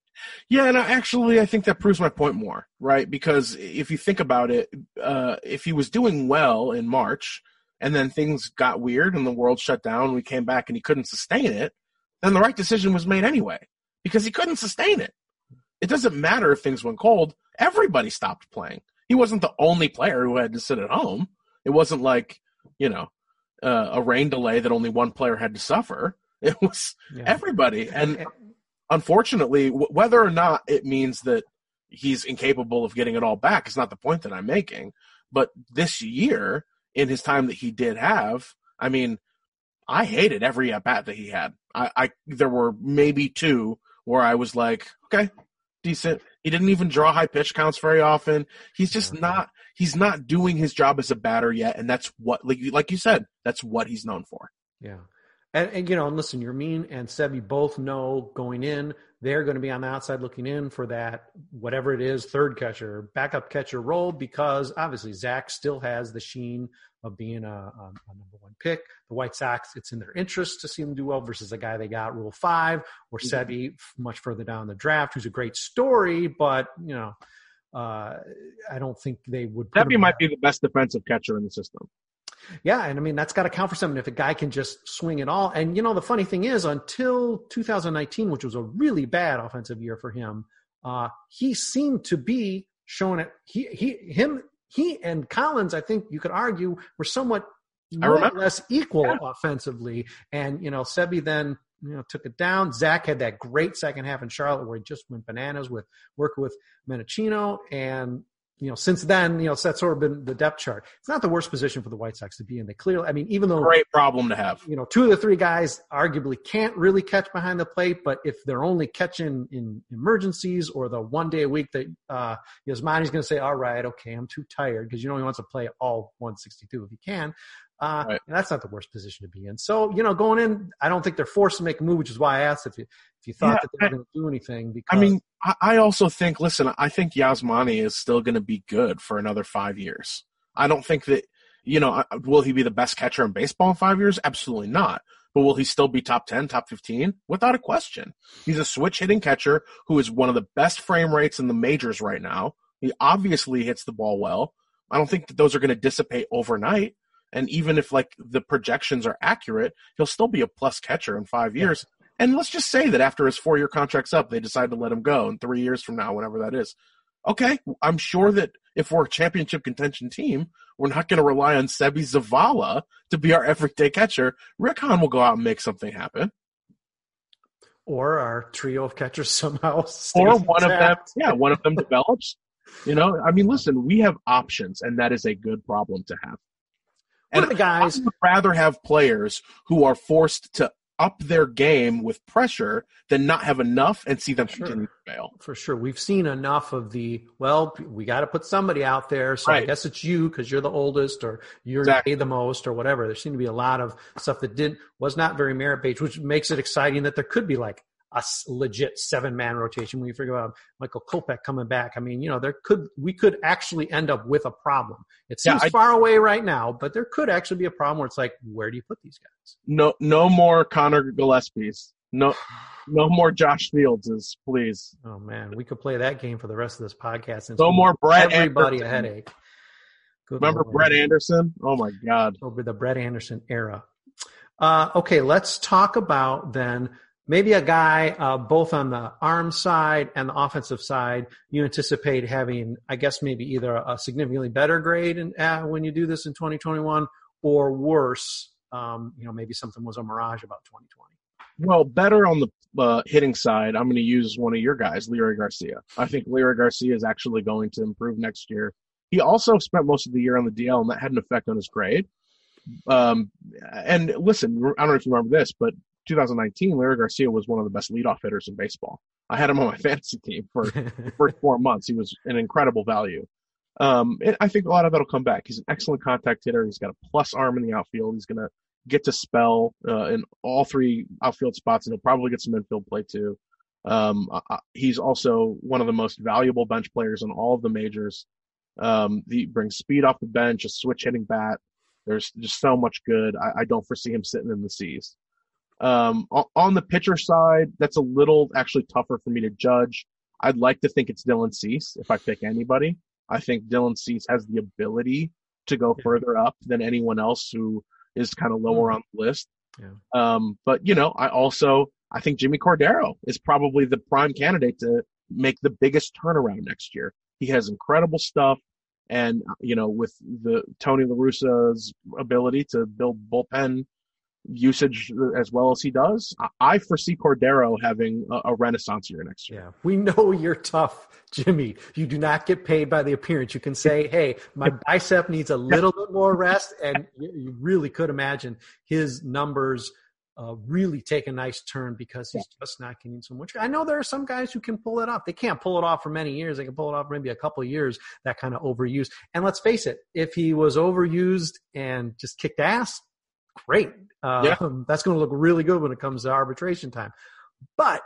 Yeah, and I actually I think that proves my point more, right? Because if you think about it, uh, if he was doing well in March, and then things got weird and the world shut down, we came back and he couldn't sustain it, then the right decision was made anyway because he couldn't sustain it. It doesn't matter if things went cold. Everybody stopped playing. He wasn't the only player who had to sit at home. It wasn't like, you know, uh, a rain delay that only one player had to suffer. (laughs) It was yeah. everybody. And unfortunately, w- whether or not it means that he's incapable of getting it all back is not the point that I'm making. But this year, in his time that he did have, I mean, I hated every at bat that he had. I, I there were maybe two where I was like, okay, decent. He didn't even draw high pitch counts very often. He's just not he's not doing his job as a batter yet, and that's what like like you said, that's what he's known for. Yeah. And, and you know, and listen, Yermin, and Seby both know going in they're going to be on the outside looking in for that whatever it is third catcher backup catcher role because obviously zach still has the sheen of being a, a, a, number one pick the white sox it's in their interest to see them do well versus the guy they got rule five or mm-hmm. sebi much further down the draft who's a great story but you know uh, i don't think they would sebi might be the best defensive catcher in the system yeah, and I mean that's got to count for something if a guy can just swing it all. And you know the funny thing is, until 2019, which was a really bad offensive year for him, uh, he seemed to be showing it. He he him he and Collins, I think you could argue, were somewhat less equal yeah. offensively. And you know Seby then you know took it down. Zach had that great second half in Charlotte where he just went bananas with working with Menechino and you know, since then, you know, that's sort of been the depth chart. It's not the worst position for the White Sox to be in. They clearly, I mean, even though great problem to have. You know, two of the three guys arguably can't really catch behind the plate, but if they're only catching in emergencies or the one day a week that uh, Yasmani's going to say, "All right, okay, I'm too tired," because you know he wants to play all 162 if he can. Uh, right. And that's not the worst position to be in. So, you know, going in, I don't think they're forced to make a move, which is why I asked if you if you thought yeah, that they were going to do anything. Because I mean, I also think, listen, I think Yasmani is still going to be good for another five years. I don't think that, you know, will he be the best catcher in baseball in five years? Absolutely not. But will he still be top 10, top 15? Without a question. He's a switch hitting catcher who is one of the best frame rates in the majors right now. He obviously hits the ball well. I don't think that those are going to dissipate overnight. And even if like the projections are accurate, he'll still be a plus catcher in five years. Yeah. And let's just say that after his four year contract's up, they decide to let him go in three years from now, whenever that is. Okay, I'm sure that if we're a championship contention team, we're not going to rely on Seby Zavala to be our everyday catcher. Rick Hahn will go out and make something happen. Or our trio of catchers (laughs) somehow. Or one of them, yeah, one of them develops. You know, I mean, listen, we have options, and that is a good problem to have. And the guys I would rather have players who are forced to up their game with pressure than not have enough and see them Sure. continue to fail. For sure. We've seen enough of the, well, we got to put somebody out there. So I guess it's you because you're the oldest or you're Exactly. paid the most or whatever. There seemed to be a lot of stuff that didn't, was not very merit based, which makes it exciting that there could be like a legit seven man rotation when you figure out Michael Kopech coming back. I mean, you know, there could, we could actually end up with a problem. It Yeah, seems I- far away right now, but there could actually be a problem where it's like, where do you put these guys? No, no more Conor Gillaspie's. No, no more Josh Fieldses, please. Oh man, we could play that game for the rest of this podcast. and No more Brett Everybody a headache. Good Remember Lord. Brett Anderson? Oh my God. over the Brett Anderson era. Uh, okay, let's talk about then maybe a guy uh, both on the arm side and the offensive side. You anticipate having, I guess, maybe either a significantly better grade in, uh, when you do this in 2021 or worse. Um, you know, maybe something was a mirage about 2020. Well, better on the uh, hitting side, I'm going to use one of your guys, Leroy Garcia. I think Leroy Garcia is actually going to improve next year. He also spent most of the year on the DL, and that had an effect on his grade. Um, and listen, I don't know if you remember this, but 2019, Larry Garcia was one of the best leadoff hitters in baseball. I had him on my (laughs) fantasy team for the (laughs) first four months. He was an incredible value. Um, and I think a lot of that'll come back. He's an excellent contact hitter. He's got a plus arm in the outfield. He's going to get to spell uh, in all three outfield spots, and he'll probably get some infield play too. Um, uh, he's also one of the most valuable bench players in all of the majors. Um, he brings speed off the bench, a switch hitting bat. There's just so much good. I, I don't foresee him sitting in the C's. Um, on the pitcher side, that's a little actually tougher for me to judge. I'd like to think it's Dylan Cease if I pick anybody. I think Dylan Cease has the ability to go further up than anyone else who is kind of lower on the list. Yeah. Um, but you know, I also I think Jimmy Cordero is probably the prime candidate to make the biggest turnaround next year. He has incredible stuff, and you know, with the Tony La Russa's ability to build bullpen usage as well as he does, I, foresee Cordero having a, a renaissance year next year. Yeah, we know (laughs) you're tough, Jimmy. You do not get paid by the appearance. You can say, (laughs) "Hey, my bicep needs a little bit more rest," and you, really could imagine his numbers uh, really take a nice turn because he's just not getting so much. I know there are some guys who can pull it off. They can't pull it off for many years. They can pull it off maybe a couple of years. That kind of overuse. And let's face it, if he was overused and just kicked ass, great. Uh, Yeah. That's going to look really good when it comes to arbitration time. But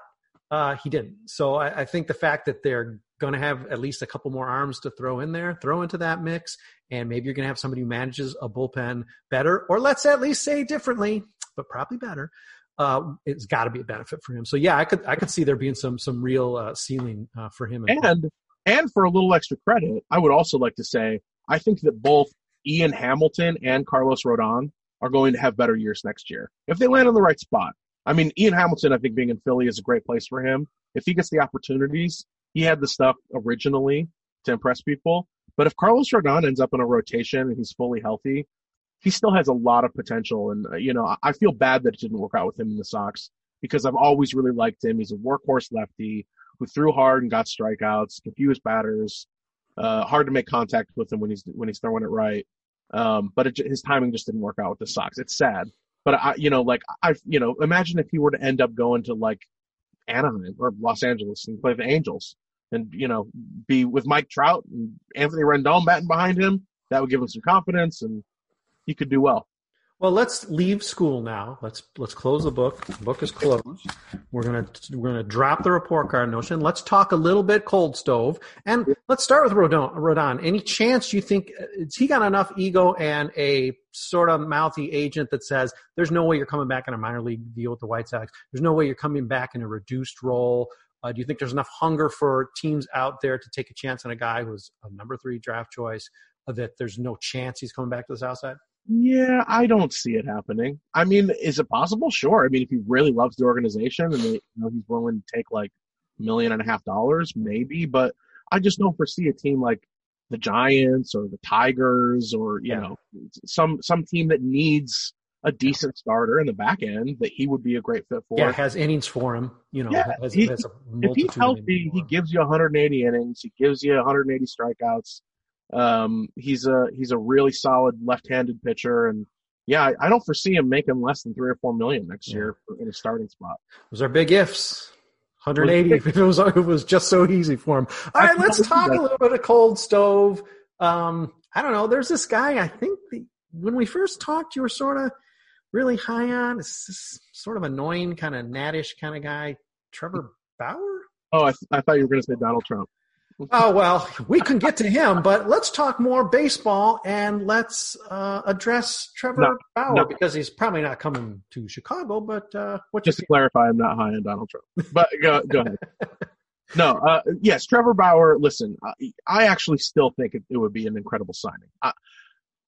uh, he didn't. So I, I think the fact that they're going to have at least a couple more arms to throw in there, throw into that mix, and maybe you're going to have somebody who manages a bullpen better, or let's at least say differently, but probably better. Uh, it's got to be a benefit for him. So yeah, I could I could see there being some some real uh, ceiling uh, for him. And and for a little extra credit, I would also like to say I think that both Ian Hamilton and Carlos Rodon are going to have better years next year if they land in the right spot. I mean, Ian Hamilton, I think being in Philly is a great place for him. If he gets the opportunities, he had the stuff originally to impress people. But if Carlos Rodon ends up in a rotation and he's fully healthy, he still has a lot of potential. And, uh, you know, I feel bad that it didn't work out with him in the Sox because I've always really liked him. He's a workhorse lefty who threw hard and got strikeouts, confused batters, uh, hard to make contact with him when he's, when he's throwing it right. Um, but it, his timing just didn't work out with the Sox. It's sad. But I, you know, like I, you know, imagine if he were to end up going to like Anaheim or Los Angeles and play the Angels and, you know, be with Mike Trout and Anthony Rendon batting behind him. That would give him some confidence and he could do well. Well, let's leave school now. Let's let's close the book. The book is closed. We're gonna we're gonna drop the report card notion. Let's talk a little bit cold stove, and let's start with Rodon. Rodon, any chance you think has he got enough ego and a sort of mouthy agent that says there's no way you're coming back in a minor league deal with the White Sox? There's no way you're coming back in a reduced role. Uh, do you think there's enough hunger for teams out there to take a chance on a guy who's a number three draft choice uh, that there's no chance he's coming back to the South Side? Yeah, I don't see it happening. I mean, is it possible? Sure. I mean, if he really loves the organization and they, you know, he's willing to take like a million and a half dollars, maybe. But I just don't foresee a team like the Giants or the Tigers or you Yeah. know some some team that needs a decent starter in the back end that he would be a great fit for. Yeah, has innings for him. You know, Yeah, has, he- has a if he's healthy, he gives you 180 innings. He gives you 180 strikeouts. Um, he's a he's a really solid left-handed pitcher, and yeah, I, I don't foresee him making less than three or four million next year for, in a starting spot. Those are big ifs. 180 (laughs) if it was if it was just so easy for him. All right, let's talk a little bit of cold stove. Um, I don't know. There's this guy. I think the, when we first talked, you were sort of really high on. It's this sort of annoying, kind of gnatish kind of guy, Trevor Bauer. Oh, I, th- I thought you were going to say Donald Trump. Oh well, we can get to him, but let's talk more baseball and let's uh, address Trevor No, Bauer no. because he's probably not coming to Chicago. But uh, what Just to clarify, I'm not high on Donald Trump. But go, go ahead. (laughs) No, uh, yes, Trevor Bauer. Listen, I, I actually still think it, it would be an incredible signing. I,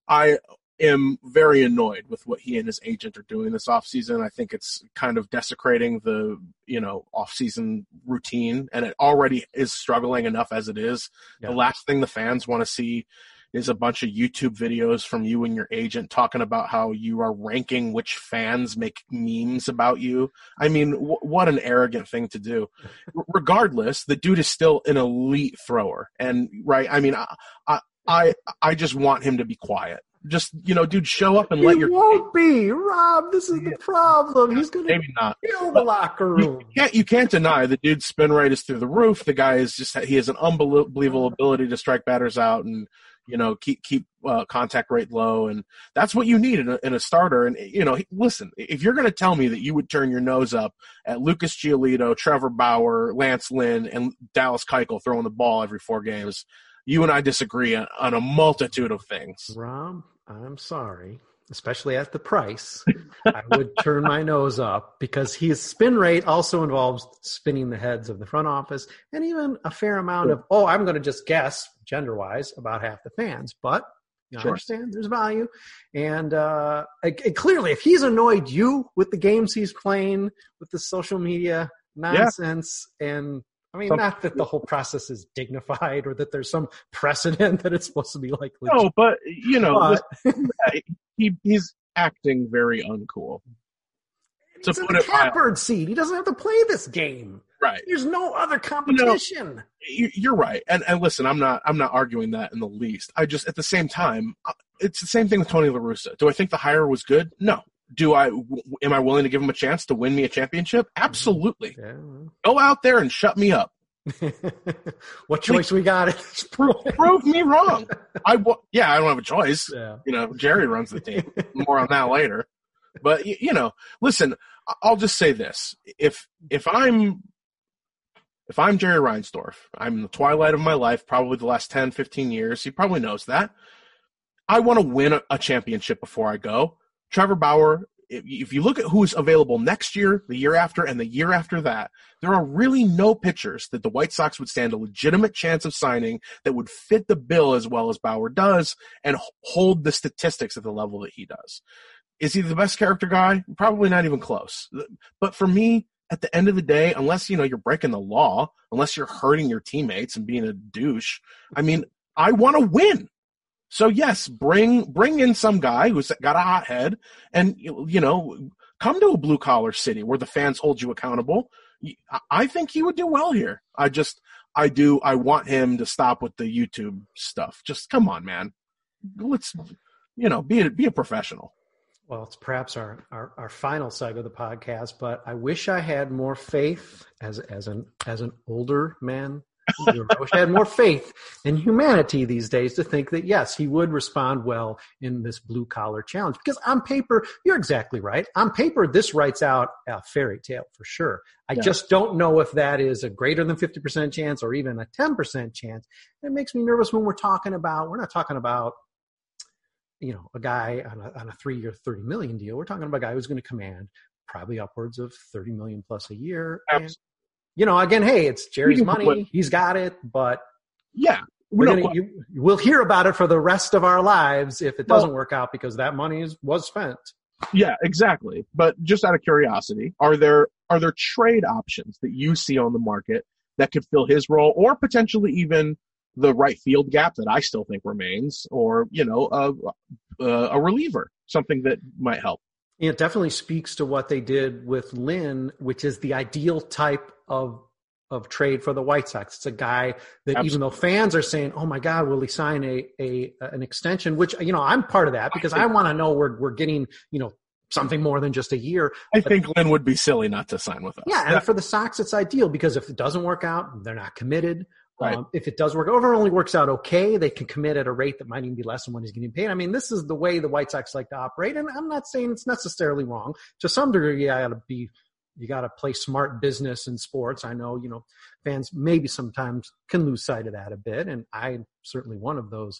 I am very annoyed with what he and his agent are doing this offseason. I think it's kind of desecrating the you know offseason routine, and it already is struggling enough as it is. Yeah. The last thing the fans want to see is a bunch of YouTube videos from you and your agent talking about how you are ranking which fans make memes about you. I mean, w- what an arrogant thing to do. (laughs) R- regardless, the dude is still an elite thrower, and right. I mean, I, I, I, I just want him to be quiet. Just you know, dude, show up and he let your won't be Rob. This is the problem. He's going to maybe not. kill the locker room. You can't, you can't deny the dude's spin rate is through the roof. The guy is just he has an unbelievable ability to strike batters out and you know keep keep uh, contact rate low, and that's what you need in a, in a starter. And you know, listen, if you're going to tell me that you would turn your nose up at Lucas Giolito, Trevor Bauer, Lance Lynn, and Dallas Keuchel throwing the ball every four games, you and I disagree on, on a multitude of things. Rob, I'm sorry, especially at the price. I would (laughs) turn my nose up because his spin rate also involves spinning the heads of the front office and even a fair amount of, oh, I'm going to just guess gender wise about half the fans. But you know, I Sure. understand there's value. And uh, and clearly, if he's annoyed you with the games he's playing, with the social media nonsense, and I mean, Some- not that the whole process is dignified or that there's some precedent (laughs) that it's supposed to be like legit. No, but you know, But- listen, he he's acting very uncool. To He's in put the it mildly. catbird seat. He doesn't have to play this game. Right. There's no other competition. You- You're right, and and listen, I'm not I'm not arguing that in the least. I just at the same time, uh, it's the same thing with Tony La Russa. Do I think the hire was good? No. Do I Am I willing to give him a chance to win me a championship? Mm-hmm. Absolutely. Yeah. Go out there and shut me up. (laughs) what choice we got? (laughs) Prove, prove me wrong. (laughs) I yeah, I don't have a choice. yeah. You know, Jerry runs the team. More on that later. But you know, listen, I'll just say this: if if I'm if I'm Jerry Reinsdorf, I'm in the twilight of my life, probably the last 10, 15 years. He probably knows that. I want to win a, a championship before I go. Trevor Bauer, if, you look at who's available next year, the year after, and the year after that, there are really no pitchers that the White Sox would stand a legitimate chance of signing that would fit the bill as well as Bauer does and hold the statistics at the level that he does. Is he the best character guy? Probably not even close. But for me, at the end of the day, unless you know you're breaking the law, unless you're hurting your teammates and being a douche, I mean, I want to win. So yes, bring bring in some guy who's got a hot head, and you know, come to a blue collar city where the fans hold you accountable. I- think he would do well here. I just, I do, I want him to stop with the YouTube stuff. Just come on, man. Let's, you know, be a, be a professional. Well, it's perhaps our, our, our final seg of the podcast, but I wish I had more faith as as an as an older man. I wish I had more faith in humanity these days to think that yes, he would respond well in this blue collar challenge. Because on paper, you're exactly right. On paper, this writes out a fairy tale for sure. I Yeah. just don't know if that is a greater than 50% chance or even a 10% chance. It makes me nervous when we're talking about, we're not talking about you know, a guy on a, on a three year, 30 million deal. We're talking about a guy who's going to command probably upwards of 30 million plus a year. And, Abs- you know, again, hey, it's Jerry's money. flip. He's got it, but Yeah. we're gonna, you, we'll hear about it for the rest of our lives if it doesn't work out because that money is, was spent. Yeah, exactly. But just out of curiosity, are there are there trade options that you see on the market that could fill his role, or potentially even the right field gap that I still think remains, or you know, a a, uh, a reliever, something that might help. It definitely speaks to what they did with Lynn, which is the ideal type of of trade for the White Sox. It's a guy that Absolutely. even though fans are saying, "Oh my God, will he sign a a an extension?" Which you know I'm part of that because I, want to know we're we're getting you know something more than just a year. I think Lynn would be silly not to sign with us. Yeah, and for the Sox, it's ideal because if it doesn't work out, they're not committed. Right. Um, if it does work over, only works out okay, they can commit at a rate that might even be less than what he's getting paid. I mean, this is the way the White Sox like to operate, and I'm not saying it's necessarily wrong. To some degree, you got to be, you got to play smart business in sports. I know, you know, fans maybe sometimes can lose sight of that a bit, and I'm certainly one of those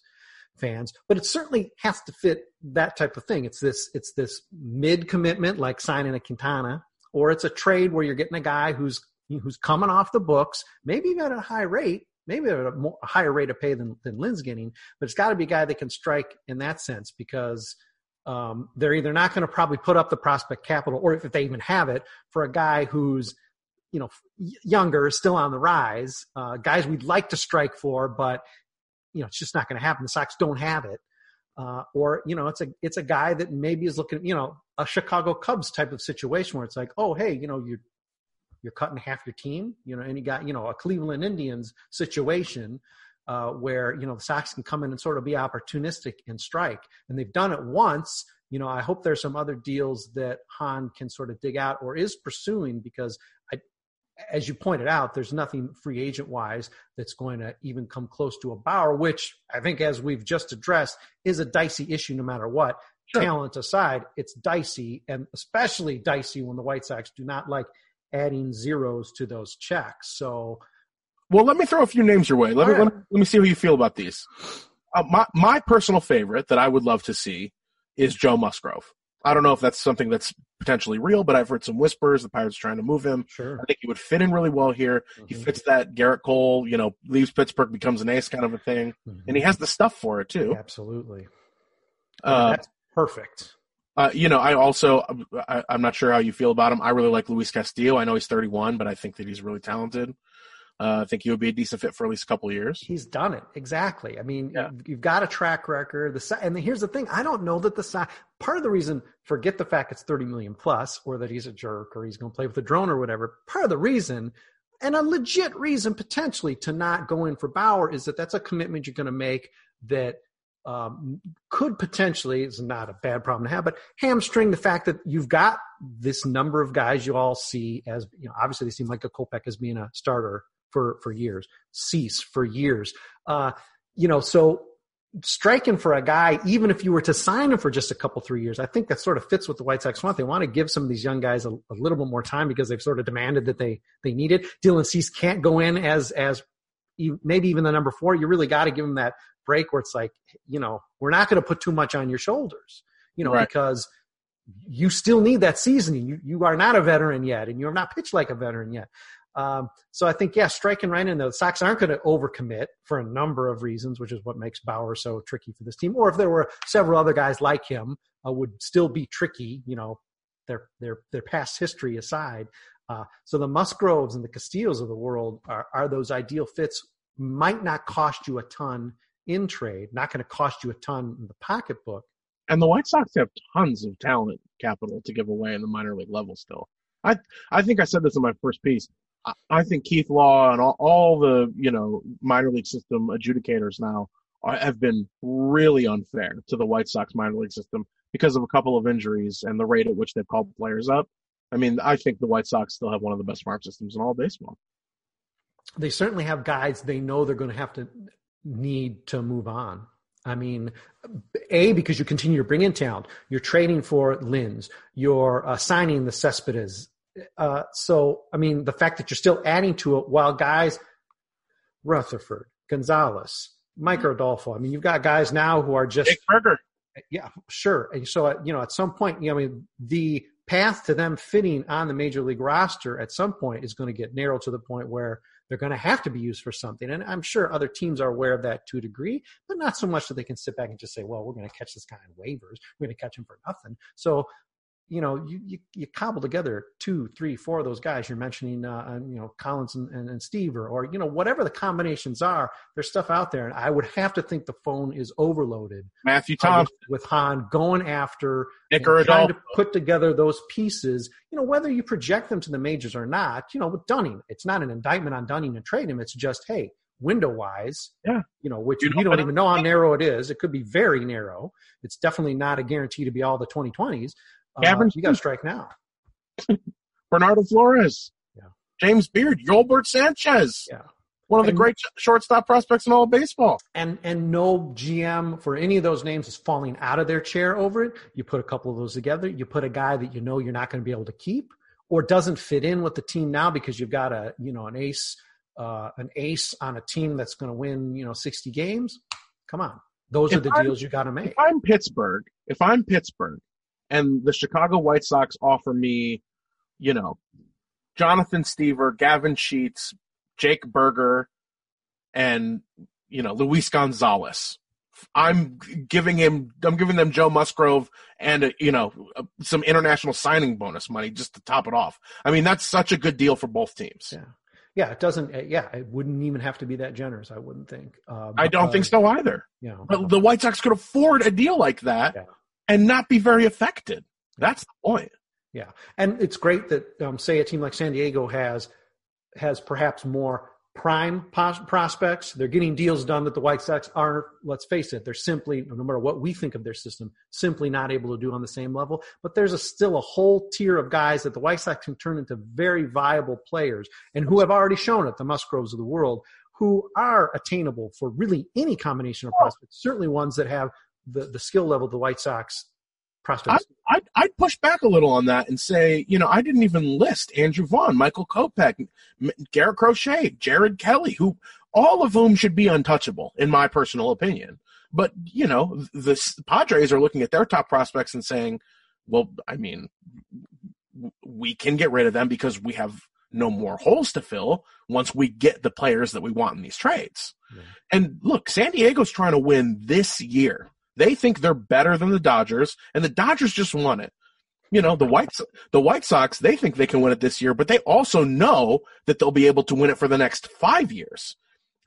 fans. But it certainly has to fit that type of thing. It's this, it's this mid commitment like signing a Quintana, or it's a trade where you're getting a guy who's who's coming off the books, maybe even at a high rate, maybe at a, more, a higher rate of pay than, than Lynn's getting, but it's got to be a guy that can strike in that sense because um, they're either not going to probably put up the prospect capital, or if they even have it, for a guy who's you know younger, still on the rise, uh, guys we'd like to strike for, but you know it's just not going to happen. The Sox don't have it. Uh, or you know, it's a it's a guy that maybe is looking, you know, a Chicago Cubs type of situation where it's like, oh, hey, you know, you're you're cutting half your team, you know, and you got, you know, a Cleveland Indians situation uh, where, you know, the Sox can come in and sort of be opportunistic and strike. And they've done it once. You know, I hope there's some other deals that Hahn can sort of dig out or is pursuing because I, as you pointed out, there's nothing free agent wise that's going to even come close to a Bauer, which I think, as we've just addressed, is a dicey issue no matter what. Sure. Talent aside, it's dicey, and especially dicey when the White Sox do not like adding zeros to those checks. So, well, let me throw a few names your way. Let me right. let, me let me see how you feel about these. Uh, my my personal favorite that I would love to see is Joe Musgrove. I don't know if that's something that's potentially real, but I've heard some whispers. The Pirates are trying to move him. Sure. I think he would fit in really well here. Mm-hmm. He fits that Gerrit Cole, you know, leaves Pittsburgh, becomes an ace kind of a thing, mm-hmm. and he has the stuff for it too. Absolutely. Uh, that's perfect. Uh, you know, I also I, am not sure how you feel about him. I really like Luis Castillo. I know he's 31, but I think that he's really talented. Uh, I think he would be a decent fit for at least a couple of years. He's done it exactly. I mean, yeah. you've got a track record. The and here's the thing: I don't know that the part of the reason. Forget the fact it's 30 million plus, or that he's a jerk, or he's going to play with a drone, or whatever. Part of the reason, and a legit reason potentially to not go in for Bauer, is that that's a commitment you're going to make that um, could potentially is not a bad problem to have, but hamstring the fact that you've got this number of guys you all see as you know. Obviously, they seem like a Kopech as being a starter for for years, Cease for years. Uh, you know, so striking for a guy, even if you were to sign him for just a couple three years, I think that sort of fits with the White Sox want. They want to give some of these young guys a, a little bit more time because they've sort of demanded that they they need it. Dylan Cease can't go in as as maybe even the number four. You really got to give him that break where it's like, you know, we're not going to put too much on your shoulders, you know, right. because you still need that seasoning. You, you are not a veteran yet and you're not pitched like a veteran yet. Um, so I think, yeah, striking right in. The Sox aren't going to overcommit for a number of reasons, which is what makes Bauer so tricky for this team. Or if there were several other guys like him, uh, would still be tricky, you know, their, their, their past history aside. Uh, so the Musgroves and the Castillos of the world are, are those ideal fits, might not cost you a ton in trade, not going to cost you a ton in the pocketbook. And the White Sox have tons of talent capital to give away in the minor league level still. I I think I said this in my first piece. I, I think Keith Law and all, all the you know minor league system adjudicators now are, have been really unfair to the White Sox minor league system because of a couple of injuries and the rate at which they've called players up. I mean, I think the White Sox still have one of the best farm systems in all baseball. They certainly have guys they know they're going to have to need to move on. I mean, A, because you continue to bring in talent. You're trading for Lynns. You're uh, signing the Cespedes. Uh, so, I mean, the fact that you're still adding to it while guys, Rutherford, Gonzalez, Micker Adolfo. I mean, you've got guys now who are just. Yeah, sure. And so, you know, at some point, you know, I mean, the path to them fitting on the major league roster at some point is going to get narrowed to the point where they're going to have to be used for something. And I'm sure other teams are aware of that to a degree, but not so much that they can sit back and just say, well, we're going to catch this guy on waivers. We're going to catch him for nothing. So you know, you, you, you cobble together two, three, four of those guys you're mentioning, uh, you know, Collins and, and, and Stiever, or, you know, whatever the combinations are, there's stuff out there. And I would have to think the phone is overloaded. Matthew Thompson. With, with Hahn going after Nick trying to put together those pieces, you know, whether you project them to the majors or not, you know, with Dunning, it's not an indictment on Dunning and trade him. It's just, hey, window wise, Yeah. you know, which You you, don't even know how narrow it is. It could be very narrow. It's definitely not a guarantee to be all the 2020s. Uh, you got to strike now. (laughs) Bernardo Flores. Yeah. James Beard. Yolbert Sanchez. Yeah. One of the And- great shortstop prospects in all of baseball. And and no GM for any of those names is falling out of their chair over it. You put a couple of those together. You put a guy that you know you're not going to be able to keep or doesn't fit in with the team now because you've got a you know an ace uh, an ace on a team that's going to win you know 60 games. Come on, those If are the I'm- deals you got to make. If I'm Pittsburgh, if I'm Pittsburgh, and the Chicago White Sox offer me, you know, Jonathan Stiever, Gavin Sheets, Jake Burger, and you know Luis Gonzalez. I'm giving him. I'm giving them Joe Musgrove and uh, you know uh, some international signing bonus money just to top it off. I mean that's such a good deal for both teams. Yeah. Yeah, it doesn't. uh, Yeah, it wouldn't even have to be that generous. I wouldn't think. Uh, I don't think so either. Know, But the White Sox could afford a deal like that Yeah. And not be very affected. That's the point. Yeah, and it's great that um, say a team like San Diego has has perhaps more prime pos- prospects. They're getting deals done that the White Sox are. Let's face it, they're simply no matter what we think of their system, simply not able to do on the same level. But there's a, still a whole tier of guys that the White Sox can turn into very viable players, and who have already shown it, the Musgroves of the world, who are attainable for really any combination of prospects. Certainly ones that have the the skill level of the White Sox prospects. I'd, I'd push back a little on that and say, you know, I didn't even list Andrew Vaughn, Michael Kopech, Garrett Crochet, Jared Kelley, who all of whom should be untouchable, in my personal opinion. But, you know, the Padres are looking at their top prospects and saying, well, I mean, we can get rid of them because we have no more holes to fill once we get the players that we want in these trades. And look, San Diego's trying to win this year. They think they're better than the Dodgers, and the Dodgers just won it. You know, the White the White Sox, they think they can win it this year, but they also know that they'll be able to win it for the next five years.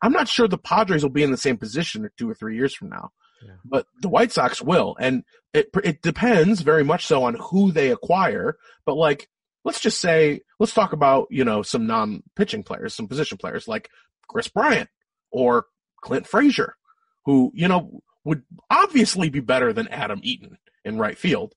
I'm not sure the Padres will be in the same position two or three years from now, Yeah. but the White Sox will, and it it depends very much so on who they acquire. But like, let's just say, let's talk about you know some non pitching players, some position players like Kris Bryant or Clint Frazier, who you know would obviously be better than Adam Eaton in right field.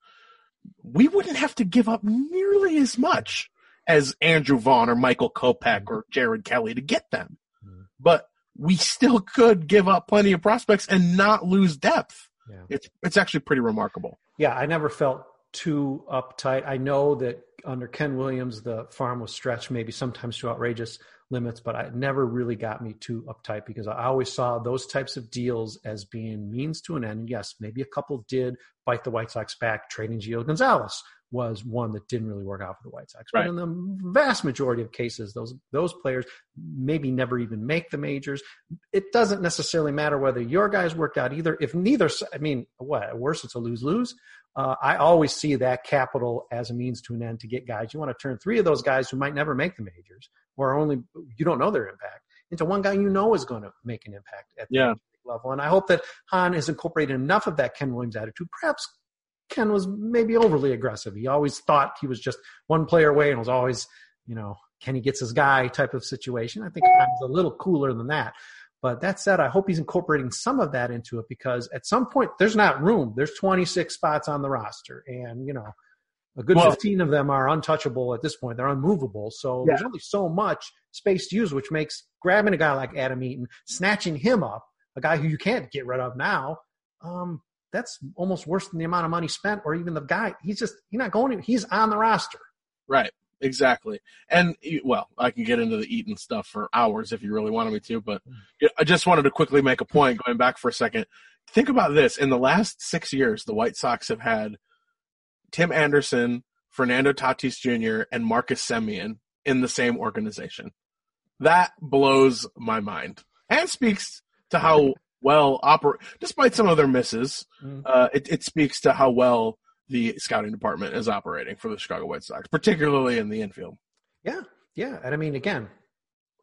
We wouldn't have to give up nearly as much as Andrew Vaughn or Michael Kopech or Jared Kelley to get them, mm-hmm. but we still could give up plenty of prospects and not lose depth. Yeah. It's it's actually pretty remarkable. Yeah, I never felt too uptight. I know that under Ken Williams, the farm was stretched maybe sometimes too outrageous limits, but it never really got me too uptight because I always saw those types of deals as being means to an end. And yes, maybe a couple did bite the White Sox back. Trading Gio Gonzalez was one that didn't really work out for the White Sox. Right. But in the vast majority of cases, those those players maybe never even make the majors. It doesn't necessarily matter whether your guys worked out either. If neither, I mean, what at worst it's a lose lose. Uh, I always see that capital as a means to an end to get guys. You want to turn three of those guys who might never make the majors or only you don't know their impact into one guy you know is going to make an impact at the Yeah. major level. And I hope that Hahn has incorporated enough of that Ken Williams attitude. Perhaps Ken was maybe overly aggressive. He always thought he was just one player away and was always, you know, Kenny gets his guy type of situation. I think Hahn's a little cooler than that. But that said, I hope he's incorporating some of that into it because at some point there's not room. There's 26 spots on the roster, and you know, a good Well- 15 of them are untouchable at this point. They're unmovable. So there's only so much space to use, which makes grabbing a guy like Adam Eaton, snatching him up, a guy who you can't get rid of now, um, that's almost worse than the amount of money spent, or even the guy. He's just he's not going. to- He's on the roster. Right. Exactly. And well, I can get into the Eaton stuff for hours if you really wanted me to, but I just wanted to quickly make a point going back for a second. Think about this. In the last six years, the White Sox have had Tim Anderson, Fernando Tatis Jr., and Marcus Semien in the same organization. That blows my mind and speaks to how well operate, despite some of their misses, Mm. uh, it, it speaks to how well the scouting department is operating for the Chicago White Sox, particularly in the infield. Yeah, yeah, and I mean, again,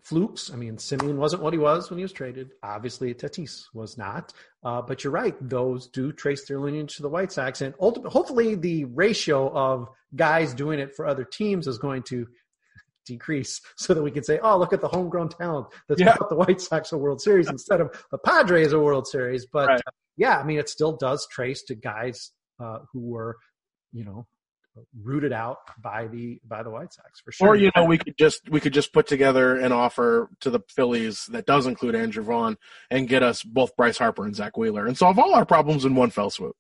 flukes. I mean, Semien wasn't what he was when he was traded. Obviously, Tatis was not. Uh, but you're right; those do trace their lineage to the White Sox, and ultimately, hopefully, the ratio of guys doing it for other teams is going to decrease (laughs) so that we can say, oh, look at the homegrown talent that's Yeah. brought the White Sox a World Series instead of the Padres a World Series. But Right. uh, yeah, I mean, it still does trace to guys uh, who were, you know, rooted out by the by the White Sox for sure. Or you know, we could just we could just put together an offer to the Phillies that does include Andrew Vaughn and get us both Bryce Harper and Zack Wheeler and solve all our problems in one fell swoop.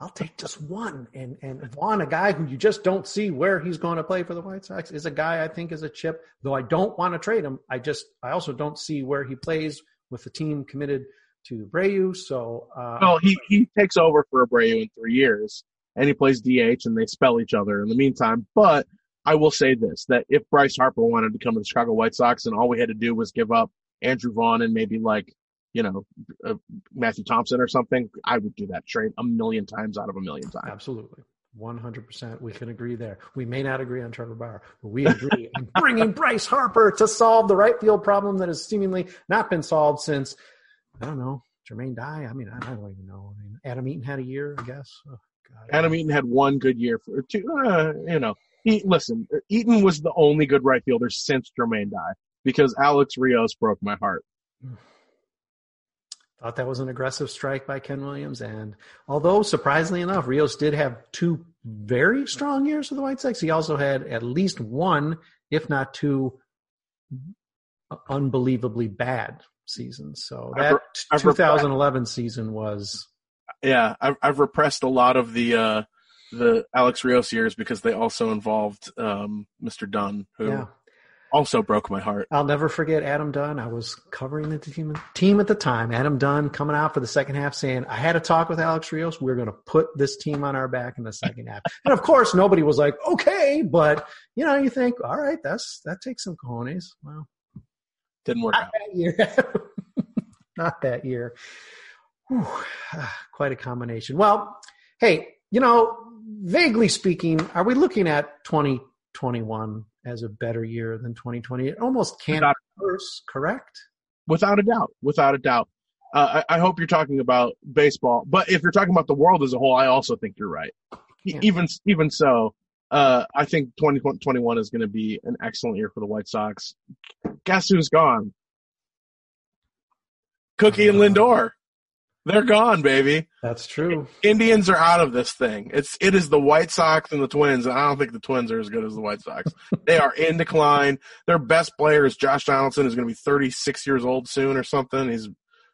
I'll take just one. And and Vaughn, a guy who you just don't see where he's going to play for the White Sox, is a guy I think is a chip. Though I don't want to trade him, I just I also don't see where he plays with the team committed to Abreu. So uh, Well, he he takes over for Abreu in three years, and he plays DH, and they spell each other in the meantime. But I will say this: that if Bryce Harper wanted to come to the Chicago White Sox, and all we had to do was give up Andrew Vaughn and maybe like you know uh, Matthew Thompson or something, I would do that trade a million times out of a million times. absolutely. 100% we can agree there. We may not agree on Trevor Bauer, but we agree on (laughs) bringing Bryce Harper to solve the right field problem that has seemingly not been solved since, I don't know, Jermaine Dye. I mean, I I don't even know. I mean, Adam Eaton had a year, I guess. Adam Eaton had one good year for two. Uh, you know, he listen. Eaton was the only good right fielder since Jermaine Dye because Alex Rios broke my heart. (sighs) Thought that was an aggressive strike by Ken Williams. And although surprisingly enough, Rios did have two very strong years for the White Sox, he also had at least one, if not two, unbelievably bad seasons. So that I've re- 2011 season was Yeah, I've I've repressed a lot of the uh, the Alex Rios years because they also involved um, Mr. Dunn, who yeah. also broke my heart. I'll never forget Adam Dunn. I was covering the team team at the time. Adam Dunn coming out for the second half saying, I had a talk with Alex Rios. We're going to put this team on our back in the second half. (laughs) And of course, nobody was like, okay, but you know, you think, all right, that's, that takes some cojones. Well, Didn't work not out. that year. (laughs) not that year. Whew. (sighs) Quite a combination. Well, hey, you know, vaguely speaking, are we looking at 2021 as a better year than 2020? It almost can't Without- be worse, correct? Without a doubt, without a doubt. Uh, I, I hope you're talking about baseball, but if you're talking about the world as a whole, I also think you're right. Yeah. Even even so, uh, I think 2021 is going to be an excellent year for the White Sox. Guess who's gone? Cookie and Uh, Lindor. They're gone, baby. That's true. Indians are out of this thing. It's it is the White Sox and the Twins, and I don't think the Twins are as good as the White Sox. (laughs) they are in decline. Their best player is Josh Donaldson, who's going to be 36 years old soon or something. He's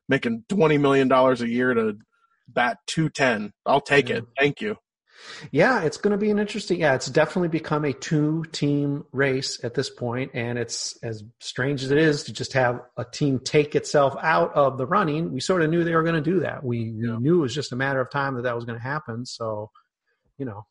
making 20 million dollars a year to bat 210. I'll take it. Thank you. Yeah, it's going to be an interesting. Yeah, it's definitely become a two-team race at this point, and it's as strange as it is to just have a team take itself out of the running. We sort of knew they were going to do that. We, we knew it was just a matter of time that that was going to happen. So, you know.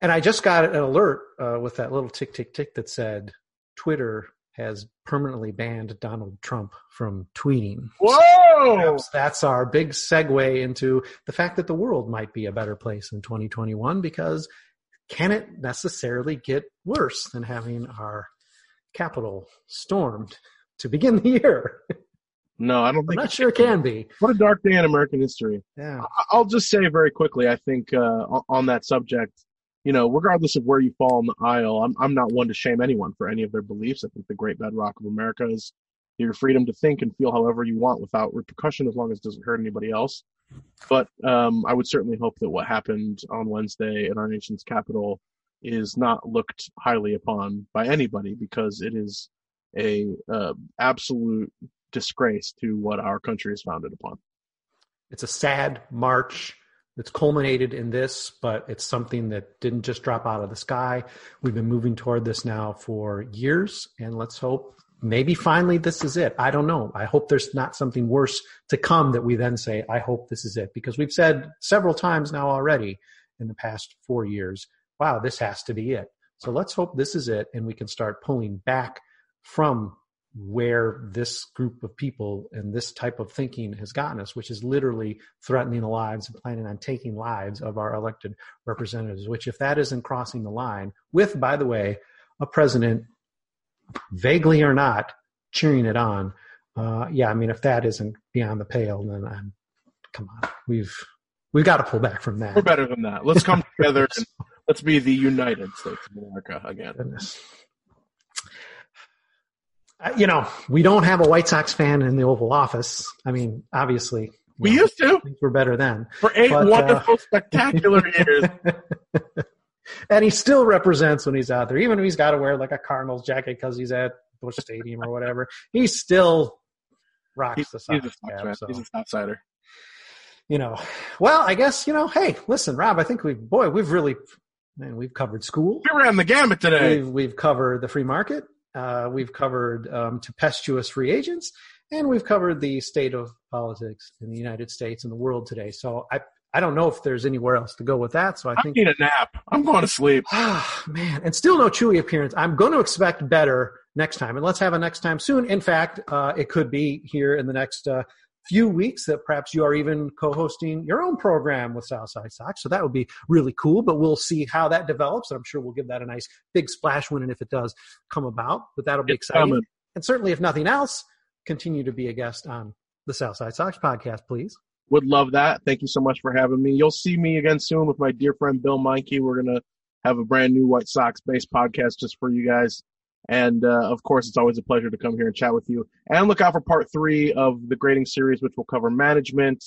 And I just got an alert uh, with that little tick, tick, tick that said Twitter has permanently banned Donald Trump from tweeting. Whoa! Perhaps that's our big segue into the fact that the world might be a better place in 2021 because can it necessarily get worse than having our capital stormed to begin the year? No, I don't I'm think. not sure it can be. What a dark day in American history. Yeah. I'll just say very quickly. I think uh, on- that subject, you know, regardless of where you fall on the aisle, I'm I'm not one to shame anyone for any of their beliefs. I think the great bedrock of America is your freedom to think and feel however you want without repercussion, as long as it doesn't hurt anybody else. But um, I would certainly hope that what happened on Wednesday in our nation's capital is not looked highly upon by anybody because it is a uh, absolute disgrace to what our country is founded upon. It's a sad march that's culminated in this, but it's something that didn't just drop out of the sky. We've been moving toward this now for years, and let's hope maybe finally this is it. I don't know. I hope there's not something worse to come that we then say, I hope this is it. Because we've said several times now already in the past four years, wow, this has to be it. So let's hope this is it and we can start pulling back from where this group of people and this type of thinking has gotten us, which is literally threatening the lives and planning on taking lives of our elected representatives, which if that isn't crossing the line with, by the way, a president vaguely or not cheering it on. Uh, yeah, I mean, if that isn't beyond the pale, then I'm, come on, we've, we've got to pull back from that. We're better than that. Let's come (laughs) together and let's be the United States of America again. Goodness you know, we don't have a White Sox fan in the Oval Office. I mean, obviously, we used to. Things were better then for eight but, wonderful, uh, spectacular (laughs) years. And he still represents when he's out there, even if he's got to wear like a Cardinals jacket because he's at Busch Stadium or whatever. He still rocks he's, the Sox. He's a, cap, so. he's an outsider. You know, well, I guess you know. Hey, listen, Rob. I think we, boy, we've really, man, we've covered school. We ran the gamut today. We've, we've covered the free market. Uh, we've covered um, tempestuous free agents, and we've covered the state of politics in the United States and the world today. So I I don't know if there's anywhere else to go with that. So I, I think I need a nap. I'm going to sleep. (sighs) Ah, man, and still no Chewy appearance. I'm going to expect better next time, and let's have a next time soon. In fact, uh, it could be here in the next uh, few weeks that perhaps you are even co-hosting your own program with Southside Sox. So that would be really cool, but we'll see how that develops. I'm sure we'll give that a nice big splash when and if it does come about, but that'll be it's exciting. Coming. And certainly if nothing else, continue to be a guest on the Southside Sox podcast, please. Would love that. Thank you so much for having me. You'll see me again soon with my dear friend Bill Meinke. We're going to have a brand new White Sox based podcast just for you guys. And uh, of course, it's always a pleasure to come here and chat with you. And look out for part three of the grading series, which will cover management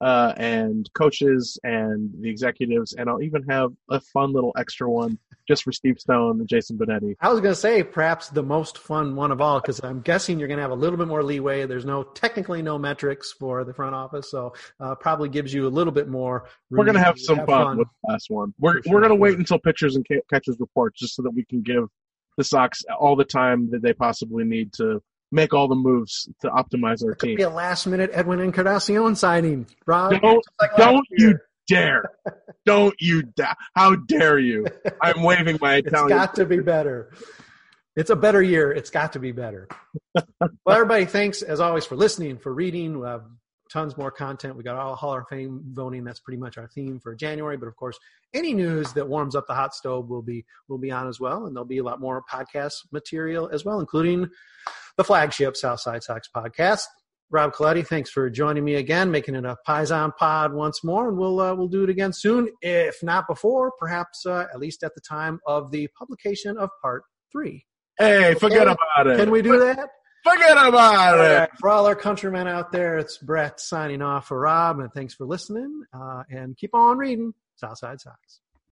uh, and coaches and the executives. And I'll even have a fun little extra one just for Steve Stone and Jason Benetti. I was going to say perhaps the most fun one of all because I'm guessing you're going to have a little bit more leeway. There's no technically no metrics for the front office, so uh, probably gives you a little bit more. We're going to have some have fun, fun, with the last one. We're sure. we're going to wait until pitchers and catchers report just so that we can give the Sox all the time that they possibly need to make all the moves to optimize our team. Be a last minute Edwin Encarnacion signing, Rob. Don't, like don't you dare! (laughs) don't you dare! How dare you? I'm waving my Italian. It's got to be better. It's a better year. It's got to be better. (laughs) well, everybody, thanks as always for listening, for reading. we have tons more content. We got all Hall of Fame voting. That's pretty much our theme for January. But of course, any news that warms up the hot stove will be will be on as well, and there'll be a lot more podcast material as well, including the flagship Southside Sox podcast. Rob Coletti, thanks for joining me again, making it a Paisan pod once more, and we'll uh, we'll do it again soon, if not before, perhaps uh, at least at the time of the publication of part three. Hey, forget okay. about it. Can we do that? Forget about all it. Right. For all our countrymen out there, it's Brett signing off for Rob, and thanks for listening. Uh, and keep on reading Southside Sox.